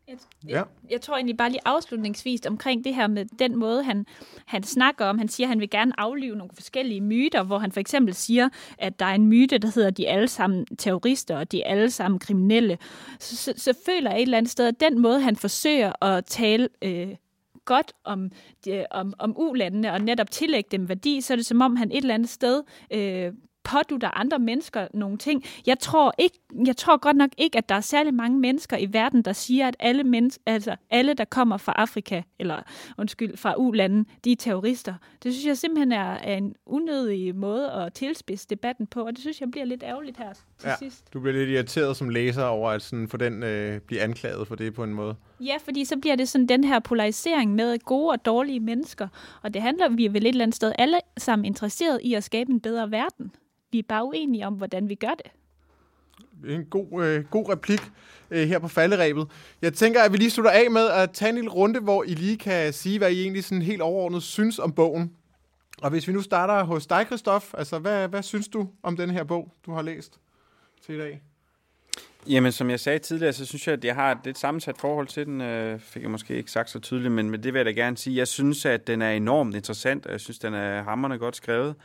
Jeg, ja. jeg, jeg tror egentlig bare lige afslutningsvis omkring det her med den måde, han, han snakker om. Han siger, at han vil gerne aflive nogle forskellige myter, hvor han for eksempel siger, at der er en myte, der hedder, at de er alle sammen terrorister, og de er alle sammen kriminelle. Så, så, så føler jeg et eller andet sted, at den måde, han forsøger at tale øh, godt om, de, om, om ulandene og netop tillægge dem værdi, så er det som om, han et eller andet sted øh, pådutter andre mennesker nogle ting. Jeg tror, ikke, jeg tror godt nok ikke, at der er særlig mange mennesker i verden, der siger, at alle, mennesker, altså alle der kommer fra Afrika, eller undskyld, fra U-landen, de er terrorister. Det synes jeg simpelthen er, er en unødig måde at tilspidse debatten på, og det synes jeg bliver lidt ærgerligt her til ja, sidst. Du bliver lidt irriteret som læser over at sådan, for den øh, blive anklaget for det på en måde. Ja, fordi så bliver det sådan den her polarisering med gode og dårlige mennesker, og det handler vi er vel et eller andet sted alle sammen interesseret i at skabe en bedre verden. Vi er bare uenige om, hvordan vi gør det. En god, øh, god replik øh, her på falderæbet. Jeg tænker, at vi lige slutter af med at tage en lille runde, hvor I lige kan sige, hvad I egentlig sådan helt overordnet synes om bogen. Og hvis vi nu starter hos dig, Christoph, altså hvad, hvad synes du om den her bog, du har læst til i dag? Jamen, som jeg sagde tidligere, så synes jeg, at jeg har et lidt sammensat forhold til den. Øh, fik jeg måske ikke sagt så tydeligt, men, men det vil jeg da gerne sige. Jeg synes, at den er enormt interessant, og jeg synes, den er hammerne godt skrevet.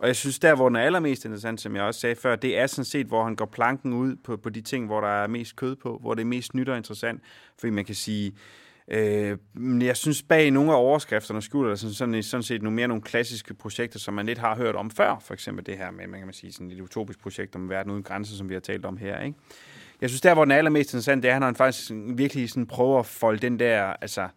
Og jeg synes, der hvor den er allermest interessant, som jeg også sagde før, det er sådan set, hvor han går planken ud på, på de ting, hvor der er mest kød på, hvor det er mest nyt og interessant. Fordi man kan sige, Øh, men jeg synes, bag nogle af overskrifterne skjuler der sådan, sådan, sådan set nogle mere nogle klassiske projekter, som man lidt har hørt om før. For eksempel det her med, man kan man sige, sådan et utopisk projekt om verden uden grænser, som vi har talt om her. Ikke? Jeg synes, der hvor den er allermest interessant, det er, at han faktisk virkelig sådan prøver at folde den der, altså,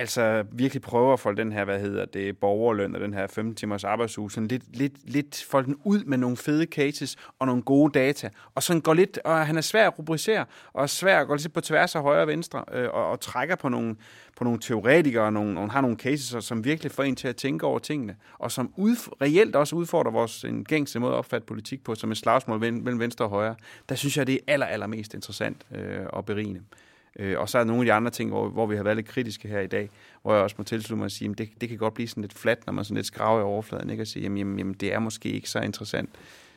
altså virkelig prøver at folde den her, hvad hedder det, borgerløn og den her 15 timers arbejdsuge, sådan lidt, lidt, lidt folde den ud med nogle fede cases og nogle gode data, og sådan går lidt, og han er svær at rubricere, og svær at gå lidt på tværs af højre og venstre, øh, og, og, trækker på nogle, på nogle teoretikere, og nogle, og har nogle cases, som virkelig får en til at tænke over tingene, og som ud, reelt også udfordrer vores en gængse måde at opfatte politik på, som et slagsmål mellem venstre og højre. Der synes jeg, det er aller, aller mest interessant øh, og berigende. Øh, og så er der nogle af de andre ting, hvor, hvor vi har været lidt kritiske her i dag, hvor jeg også må tilslutte mig at sige, at det, det kan godt blive sådan lidt fladt, når man sådan lidt skraver i overfladen, ikke? og sige, jamen, jamen, jamen, det er måske ikke så interessant.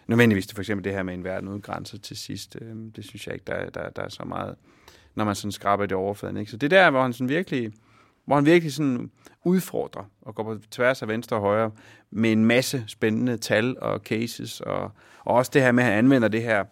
Nødvendigvis det for eksempel det her med en verden uden grænser til sidst, øh, det synes jeg ikke, der, der, der er så meget, når man sådan skraber i det overfladen. Ikke? Så det der, hvor han sådan virkelig, hvor han virkelig sådan udfordrer og går på tværs af venstre og højre med en masse spændende tal og cases, og, og også det her med, at han anvender det her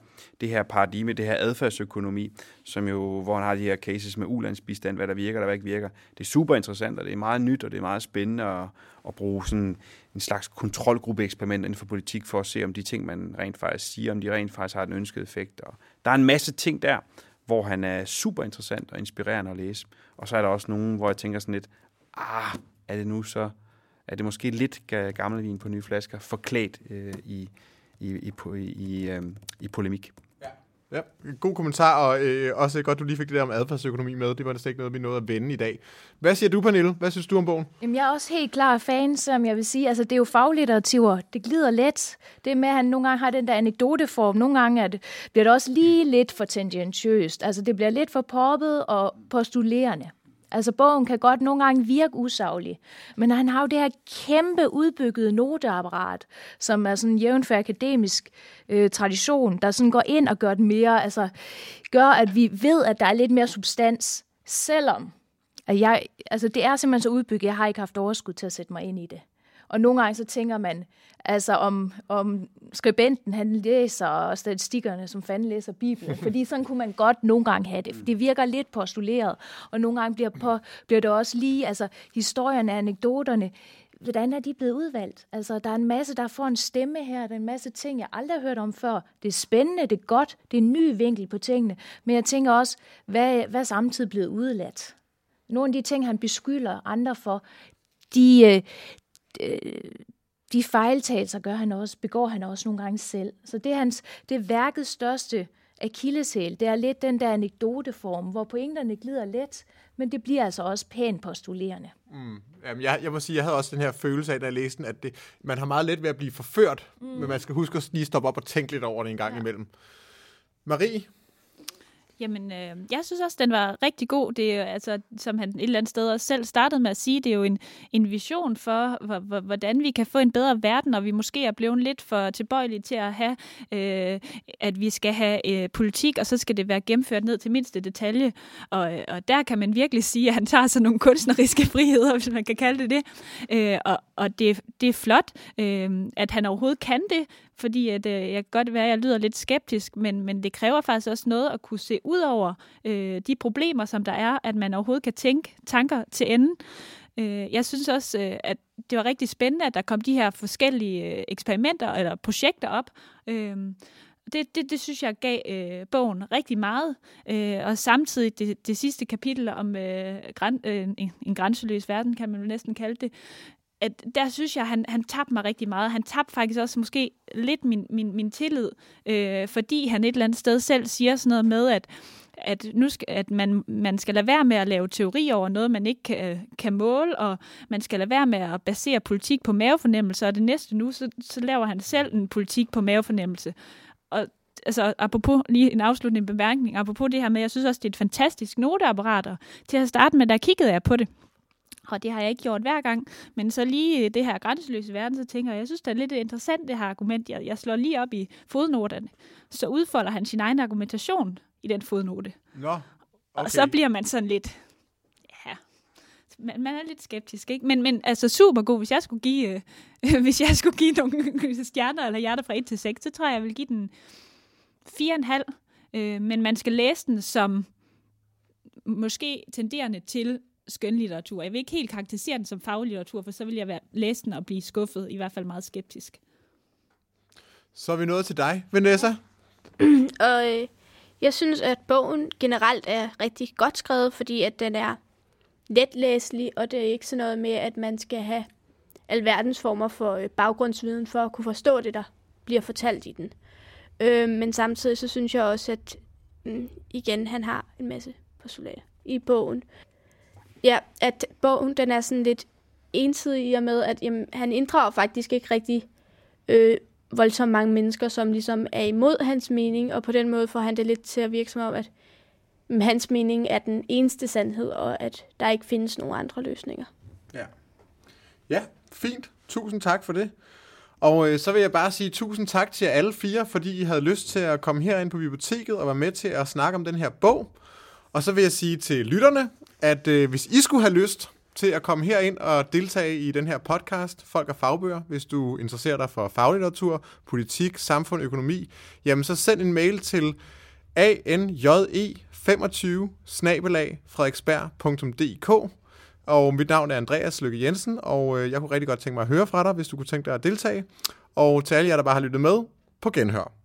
det her paradigme, det her adfærdsøkonomi, som jo, hvor han har de her cases med ulandsbistand, hvad der virker og hvad ikke virker. Det er super interessant, og det er meget nyt, og det er meget spændende at, at bruge sådan en slags kontrolgruppe-eksperiment inden for politik, for at se, om de ting, man rent faktisk siger, om de rent faktisk har den ønskede effekt. Og der er en masse ting der, hvor han er super interessant og inspirerende at læse. Og så er der også nogen, hvor jeg tænker sådan lidt, ah, er det nu så, er det måske lidt gammel vin på nye flasker, forklædt øh, i, i, i, i, i, øh, i polemik. Ja, god kommentar, og øh, også godt, du lige fik det der om adfærdsøkonomi med. Det var det ikke noget, vi nåede at vende i dag. Hvad siger du, Pernille? Hvad synes du om bogen? Jamen, jeg er også helt klar fan, som jeg vil sige. Altså, det er jo faglitteratur. Det glider let. Det med, at han nogle gange har den der anekdoteform. Nogle gange er det, bliver det også lige lidt for tendentiøst. Altså, det bliver lidt for poppet og postulerende. Altså bogen kan godt nogle gange virke usaglig, men han har jo det her kæmpe udbyggede noteapparat, som er sådan en jævnfærd akademisk øh, tradition, der sådan går ind og gør det mere, altså gør, at vi ved, at der er lidt mere substans, selvom at jeg, altså det er simpelthen så udbygget, jeg har ikke haft overskud til at sætte mig ind i det. Og nogle gange så tænker man, altså om, om skribenten han læser statistikkerne, som fanden læser Bibelen. Fordi sådan kunne man godt nogle gange have det. Det virker lidt postuleret, og nogle gange bliver, på, bliver det også lige, altså historierne, anekdoterne, hvordan er de blevet udvalgt? Altså, der er en masse, der får en stemme her, der er en masse ting, jeg aldrig har hørt om før. Det er spændende, det er godt, det er en ny vinkel på tingene, men jeg tænker også, hvad, hvad er samtidig blevet udladt? Nogle af de ting, han beskylder andre for, de, øh, de fejltagelser gør han også, begår han også nogle gange selv. Så det er, hans, det er værkets største akilleshæl. Det er lidt den der anekdoteform, hvor pointerne glider let, men det bliver altså også pænt postulerende. Mm. Jamen, jeg, jeg må sige, jeg havde også den her følelse af, da jeg læste den, at det, man har meget let ved at blive forført, mm. men man skal huske at lige stoppe op og tænke lidt over det en gang ja. imellem. Marie, Jamen, øh, jeg synes også, den var rigtig god. Det er altså, som han et eller andet sted også selv startede med at sige, det er jo en, en vision for, hvordan vi kan få en bedre verden, og vi måske er blevet lidt for tilbøjelige til at have, øh, at vi skal have øh, politik, og så skal det være gennemført ned til mindste detalje. Og, øh, og der kan man virkelig sige, at han tager sig nogle kunstneriske friheder, hvis man kan kalde det det. Øh, og og det, det er flot, øh, at han overhovedet kan det, fordi at, øh, jeg kan godt være, at jeg lyder lidt skeptisk, men, men det kræver faktisk også noget at kunne se ud over øh, de problemer, som der er, at man overhovedet kan tænke tanker til enden. Øh, jeg synes også, øh, at det var rigtig spændende, at der kom de her forskellige øh, eksperimenter eller projekter op. Øh, det, det, det synes jeg gav øh, bogen rigtig meget. Øh, og samtidig det, det sidste kapitel om øh, græn, øh, en, en grænseløs verden, kan man jo næsten kalde det, at der synes jeg, at han, han tabte mig rigtig meget. Han tabte faktisk også måske lidt min, min, min tillid, øh, fordi han et eller andet sted selv siger sådan noget med, at at, nu skal, at man, man skal lade være med at lave teori over noget, man ikke kan, kan måle, og man skal lade være med at basere politik på mavefornemmelse, og det næste nu, så, så laver han selv en politik på mavefornemmelse. Og altså, apropos lige en afsluttende bemærkning, apropos det her med, jeg synes også, det er et fantastisk noteapparat, og til at starte med, der kiggede jeg på det, og det har jeg ikke gjort hver gang. Men så lige det her grænseløse verden, så tænker jeg, jeg synes, det er lidt interessant, det her argument. Jeg, jeg slår lige op i fodnoterne. Så udfolder han sin egen argumentation i den fodnote. Nå, okay. Og så bliver man sådan lidt, ja, man, man er lidt skeptisk, ikke? Men, men altså super god, hvis jeg skulle give, øh, hvis jeg skulle give nogle stjerner eller hjerter fra 1 til 6, så tror jeg, jeg vil give den 4,5. Øh, men man skal læse den som måske tenderende til skønlitteratur. Jeg vil ikke helt karakterisere den som faglitteratur, for så vil jeg være, læse den og blive skuffet, i hvert fald meget skeptisk. Så er vi nået til dig, Vanessa. Og øh, jeg synes, at bogen generelt er rigtig godt skrevet, fordi at den er letlæselig, og det er ikke sådan noget med, at man skal have alverdens former for øh, baggrundsviden for at kunne forstå det, der bliver fortalt i den. Øh, men samtidig så synes jeg også, at mm, igen, han har en masse postulater i bogen. Ja, at bogen den er sådan lidt ensidig i og med, at jamen, han inddrager faktisk ikke rigtig øh, voldsomt mange mennesker, som ligesom er imod hans mening, og på den måde får han det lidt til at virke som om, at jamen, hans mening er den eneste sandhed, og at der ikke findes nogen andre løsninger. Ja. Ja, fint. Tusind tak for det. Og øh, så vil jeg bare sige tusind tak til jer alle fire, fordi I havde lyst til at komme herind på biblioteket og være med til at snakke om den her bog. Og så vil jeg sige til lytterne, at øh, hvis I skulle have lyst til at komme herind og deltage i den her podcast, Folk og Fagbøger, hvis du interesserer dig for faglitteratur, politik, samfund, økonomi, jamen så send en mail til anje25 frederiksberg.dk og mit navn er Andreas Lykke Jensen, og øh, jeg kunne rigtig godt tænke mig at høre fra dig, hvis du kunne tænke dig at deltage. Og til alle jer, der bare har lyttet med, på genhør.